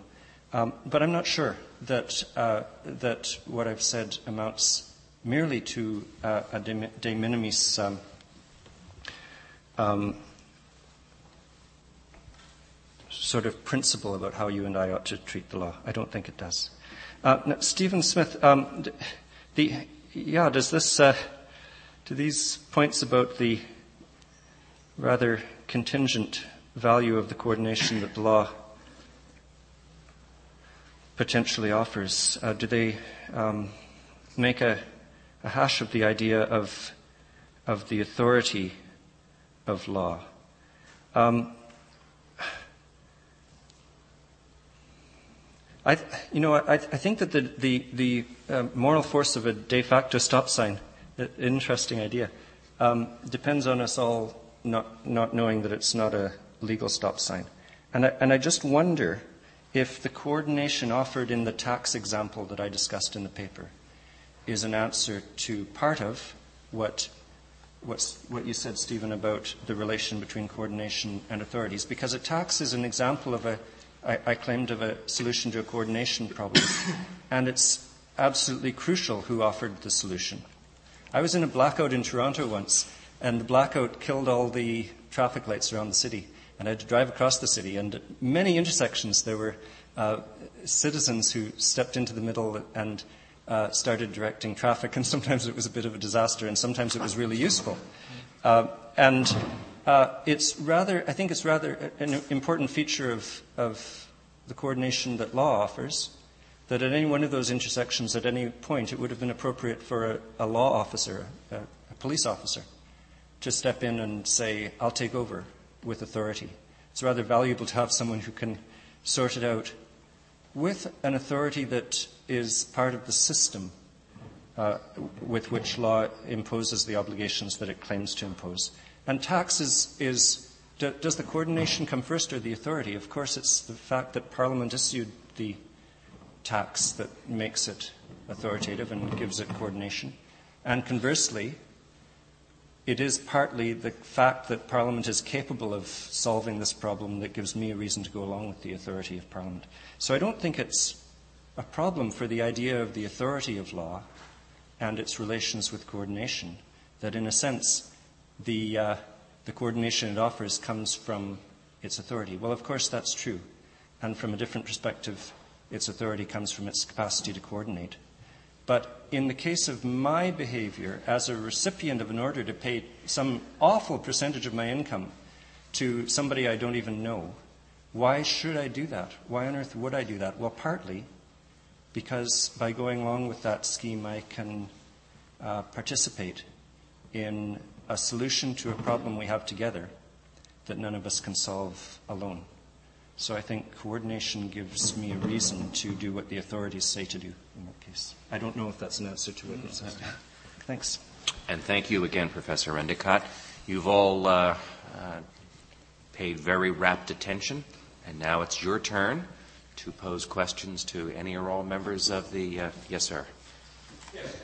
Um, but I'm not sure that, uh, that what I've said amounts merely to uh, a de, de minimis um, um, sort of principle about how you and I ought to treat the law. I don't think it does. Uh, now, Steven Smith, um, the, yeah, does this, uh, do these points about the rather contingent value of the coordination that the law potentially offers, uh, do they um, make a, a, hash of the idea of, of the authority of law? Um, I, you know, I, I think that the, the, the uh, moral force of a de facto stop sign, an interesting idea, um, depends on us all not, not knowing that it's not a legal stop sign. And I, and I just wonder if the coordination offered in the tax example that I discussed in the paper is an answer to part of what, what you said, Steven, about the relation between coordination and authorities, because a tax is an example of a, I, I claimed, of a solution to a coordination problem, and it's absolutely crucial who offered the solution. I was in a blackout in Toronto once, and the blackout killed all the traffic lights around the city. And I had to drive across the city, and at many intersections there were uh, citizens who stepped into the middle and uh, started directing traffic, and sometimes it was a bit of a disaster, and sometimes it was really useful. Uh, and uh, it's rather, I think it's rather an important feature of, of the coordination that law offers that at any one of those intersections, at any point, it would have been appropriate for a, a law officer, a, a police officer, to step in and say, I'll take over with authority. It's rather valuable to have someone who can sort it out with an authority that is part of the system uh, with which law imposes the obligations that it claims to impose. And tax is, is do, does the coordination come first or the authority? Of course, it's the fact that Parliament issued the tax that makes it authoritative and gives it coordination. And conversely, it is partly the fact that Parliament is capable of solving this problem that gives me a reason to go along with the authority of Parliament. So I don't think it's a problem for the idea of the authority of law and its relations with coordination, that in a sense, the, uh, the coordination it offers comes from its authority. Well, of course, that's true. And from a different perspective, its authority comes from its capacity to coordinate. But in the case of my behavior as a recipient of an order to pay some awful percentage of my income to somebody I don't even know, why should I do that? Why on earth would I do that? Well, partly because by going along with that scheme, I can uh, participate in a solution to a problem we have together that none of us can solve alone. So I think coordination gives me a reason to do what the authorities say to do in that case. I don't know if that's an answer to what you said. Thanks. And thank you again, Professor Endicott. You've all uh, uh, paid very rapt attention, and now it's your turn to pose questions to any or all members of the. Uh, yes, sir. Yes.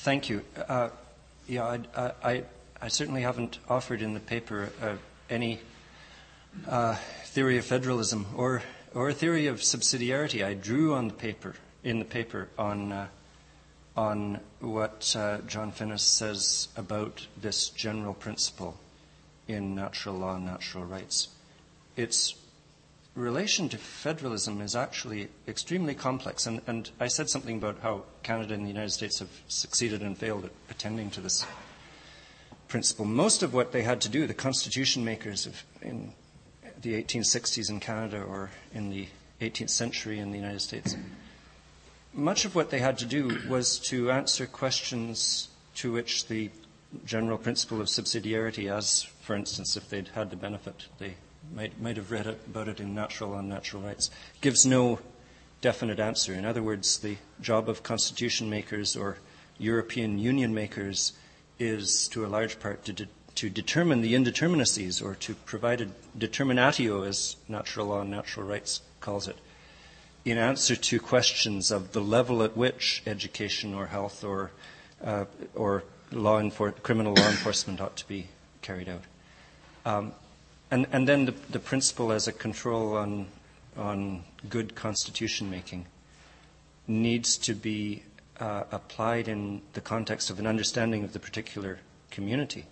Thank you. Uh, yeah, I, I, I, certainly haven't offered in the paper uh, any uh, theory of federalism or or a theory of subsidiarity. I drew on the paper in the paper on uh, on what uh, John Finnis says about this general principle in natural law and natural rights. Its relation to federalism is actually extremely complex, and, and I said something about how Canada and the United States have succeeded and failed at attending to this principle. Most of what they had to do, the constitution makers of, in the 1860s in Canada or in the 18th century in the United States, much of what they had to do was to answer questions to which the general principle of subsidiarity, as, for instance, if they'd had the benefit, they might, might have read about it in Natural and Natural Rights, gives no definite answer. In other words, the job of constitution makers or European Union makers is, to a large part, to, de- to determine the indeterminacies or to provide a determinatio, as natural law and natural rights calls it, in answer to questions of the level at which education or health or, uh, or law enfor- criminal law enforcement ought to be carried out. Um, and, and then the, the, principle as a control on, on good constitution making needs to be uh, applied in the context of an understanding of the particular community.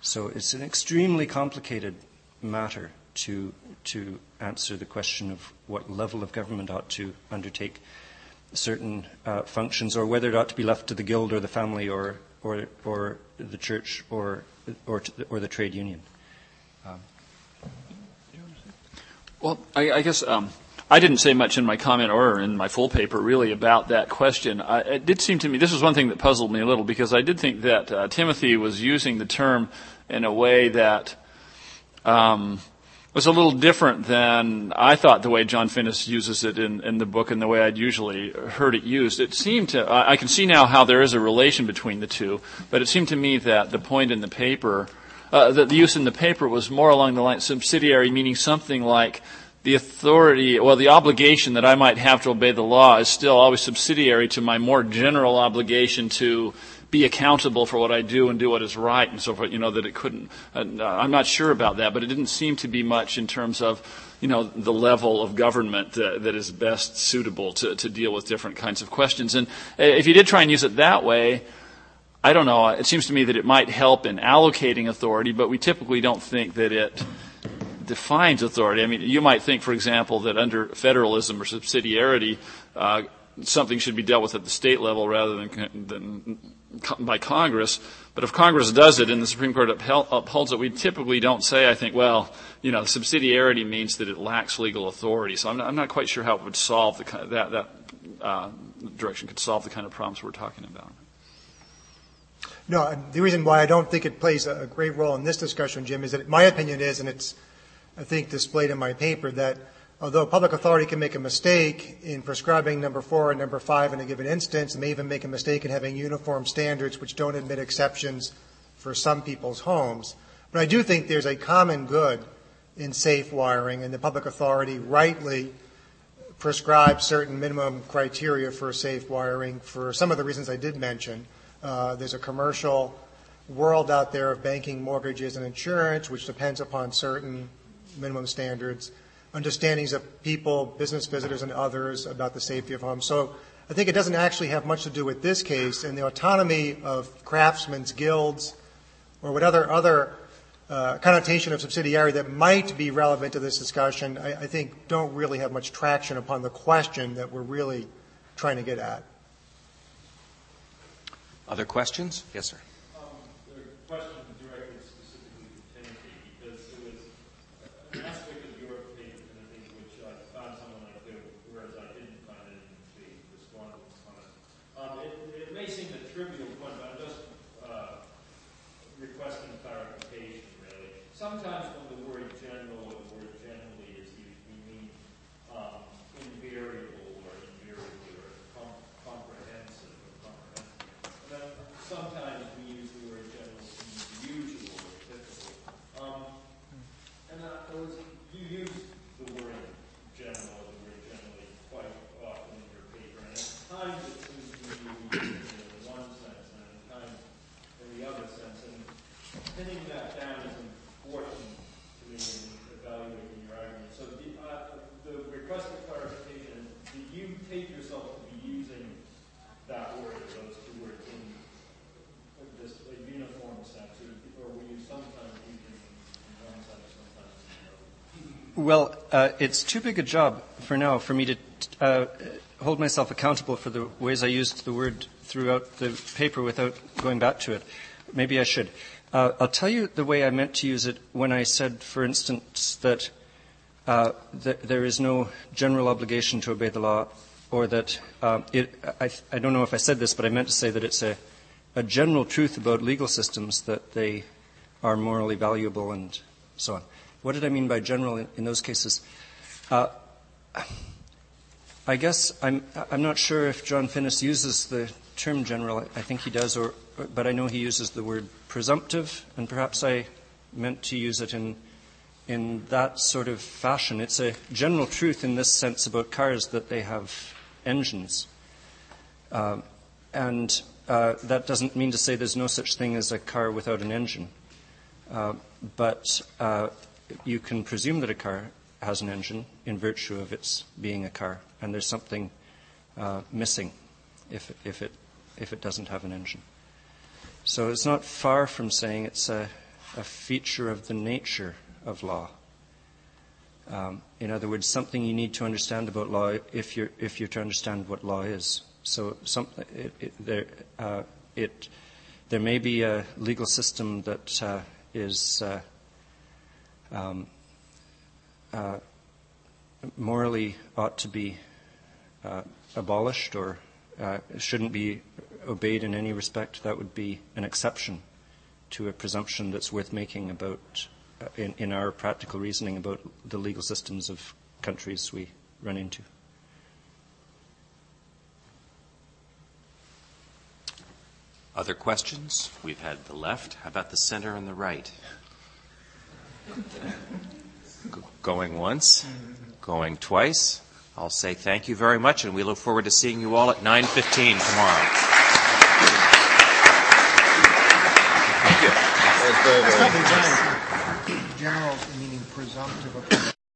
So it's an extremely complicated matter to, to answer the question of what level of government ought to undertake certain uh, functions or whether it ought to be left to the guild or the family or, or, or the church or, or, or the trade union. Um, well, I, I guess um, I didn't say much in my comment or in my full paper really about that question. I, it did seem to me, this was one thing that puzzled me a little because I did think that uh, Timothy was using the term in a way that um, was a little different than I thought the way John Finnis uses it in, in the book and the way I'd usually heard it used. It seemed to, I, I can see now how there is a relation between the two, but it seemed to me that the point in the paper, uh, that the use in the paper was more along the line subsidiary, meaning something like the authority, well, the obligation that I might have to obey the law is still always subsidiary to my more general obligation to be accountable for what I do and do what is right and so forth. You know, that it couldn't, uh, I'm not sure about that, but it didn't seem to be much in terms of, you know, the level of government uh, that is best suitable to, to deal with different kinds of questions. And uh, if you did try and use it that way, I don't know, it seems to me that it might help in allocating authority, but we typically don't think that it, defines authority. I mean, you might think, for example, that under federalism or subsidiarity, uh, something should be dealt with at the state level rather than, than by Congress. But if Congress does it and the Supreme Court upholds it, we typically don't say, I think, well, you know, subsidiarity means that it lacks legal authority. So I'm not, I'm not quite sure how it would solve the kind that, that uh, direction could solve the kind of problems we're talking about. No, the reason why I don't think it plays a great role in this discussion, Jim, is that my opinion is, and it's I think, displayed in my paper that although public authority can make a mistake in prescribing number four and number five in a given instance, it may even make a mistake in having uniform standards which don't admit exceptions for some people's homes. But I do think there's a common good in safe wiring, and the public authority rightly prescribes certain minimum criteria for safe wiring for some of the reasons I did mention. Uh, there's a commercial world out there of banking, mortgages, and insurance, which depends upon certain minimum standards, understandings of people, business visitors, and others about the safety of homes. So I think it doesn't actually have much to do with this case, and the autonomy of craftsmen's guilds or whatever other uh, connotation of subsidiarity that might be relevant to this discussion, I, I think don't really have much traction upon the question that we're really trying to get at. Other questions? Yes, sir. Um, question specifically to because it was an aspect of which I found something like do, whereas I didn't find it in the comment. Um, it, may seem a trivial point, but I'm just uh, clarification, really. Sometimes when the word general or the word generally is used, we mean um, invariable or invariably or com- comprehensive or comprehensive. And then sometimes we use the word general to mean usual or typical. Um, and uh, there was, you use the word general or the word generally quite often in your paper, and at times it seems to be used in one sense, and at times in the other sense. And pinning that down is important to me in evaluating your argument. So the, uh, the request for clarification is, do you take yourself to be using that word, or those two words, in this a uniform sense, or, or were you sometimes using in one sense, sometimes in the other? Well, uh, it's too big a job for now for me to uh, hold myself accountable for the ways I used the word throughout the paper without going back to it. Maybe I should. Uh, I'll tell you the way I meant to use it when I said, for instance, that uh, th- there is no general obligation to obey the law, or that uh, it, I, I, don't know if I said this, but I meant to say that it's a, a general truth about legal systems that they are morally valuable and so on. What did I mean by general in, in those cases? Uh, I guess I'm, I'm not sure if John Finnis uses the term general. I think he does, or, but I know he uses the word presumptive, and perhaps I meant to use it in, in that sort of fashion. It's a general truth in this sense about cars that they have engines. Uh, and uh, that doesn't mean to say there's no such thing as a car without an engine. Uh, but uh, you can presume that a car has an engine in virtue of its being a car, and there's something uh, missing if, if, it, if it doesn't have an engine. So it's not far from saying it's a, a feature of the nature of law. Um, in other words, something you need to understand about law if you're, if you're to understand what law is. So some, it, it, there, uh, it, there may be a legal system that uh, is uh, um, uh, morally ought to be uh, abolished or uh, shouldn't be obeyed in any respect. That would be an exception to a presumption that's worth making about, uh, in, in our practical reasoning, about the legal systems of countries we run into. Other questions? We've had the left. How about the center and the right? G- going once, going twice. I'll say thank you very much, and we look forward to seeing you all at 9:15 tomorrow. Thank you. General meaning presumptive of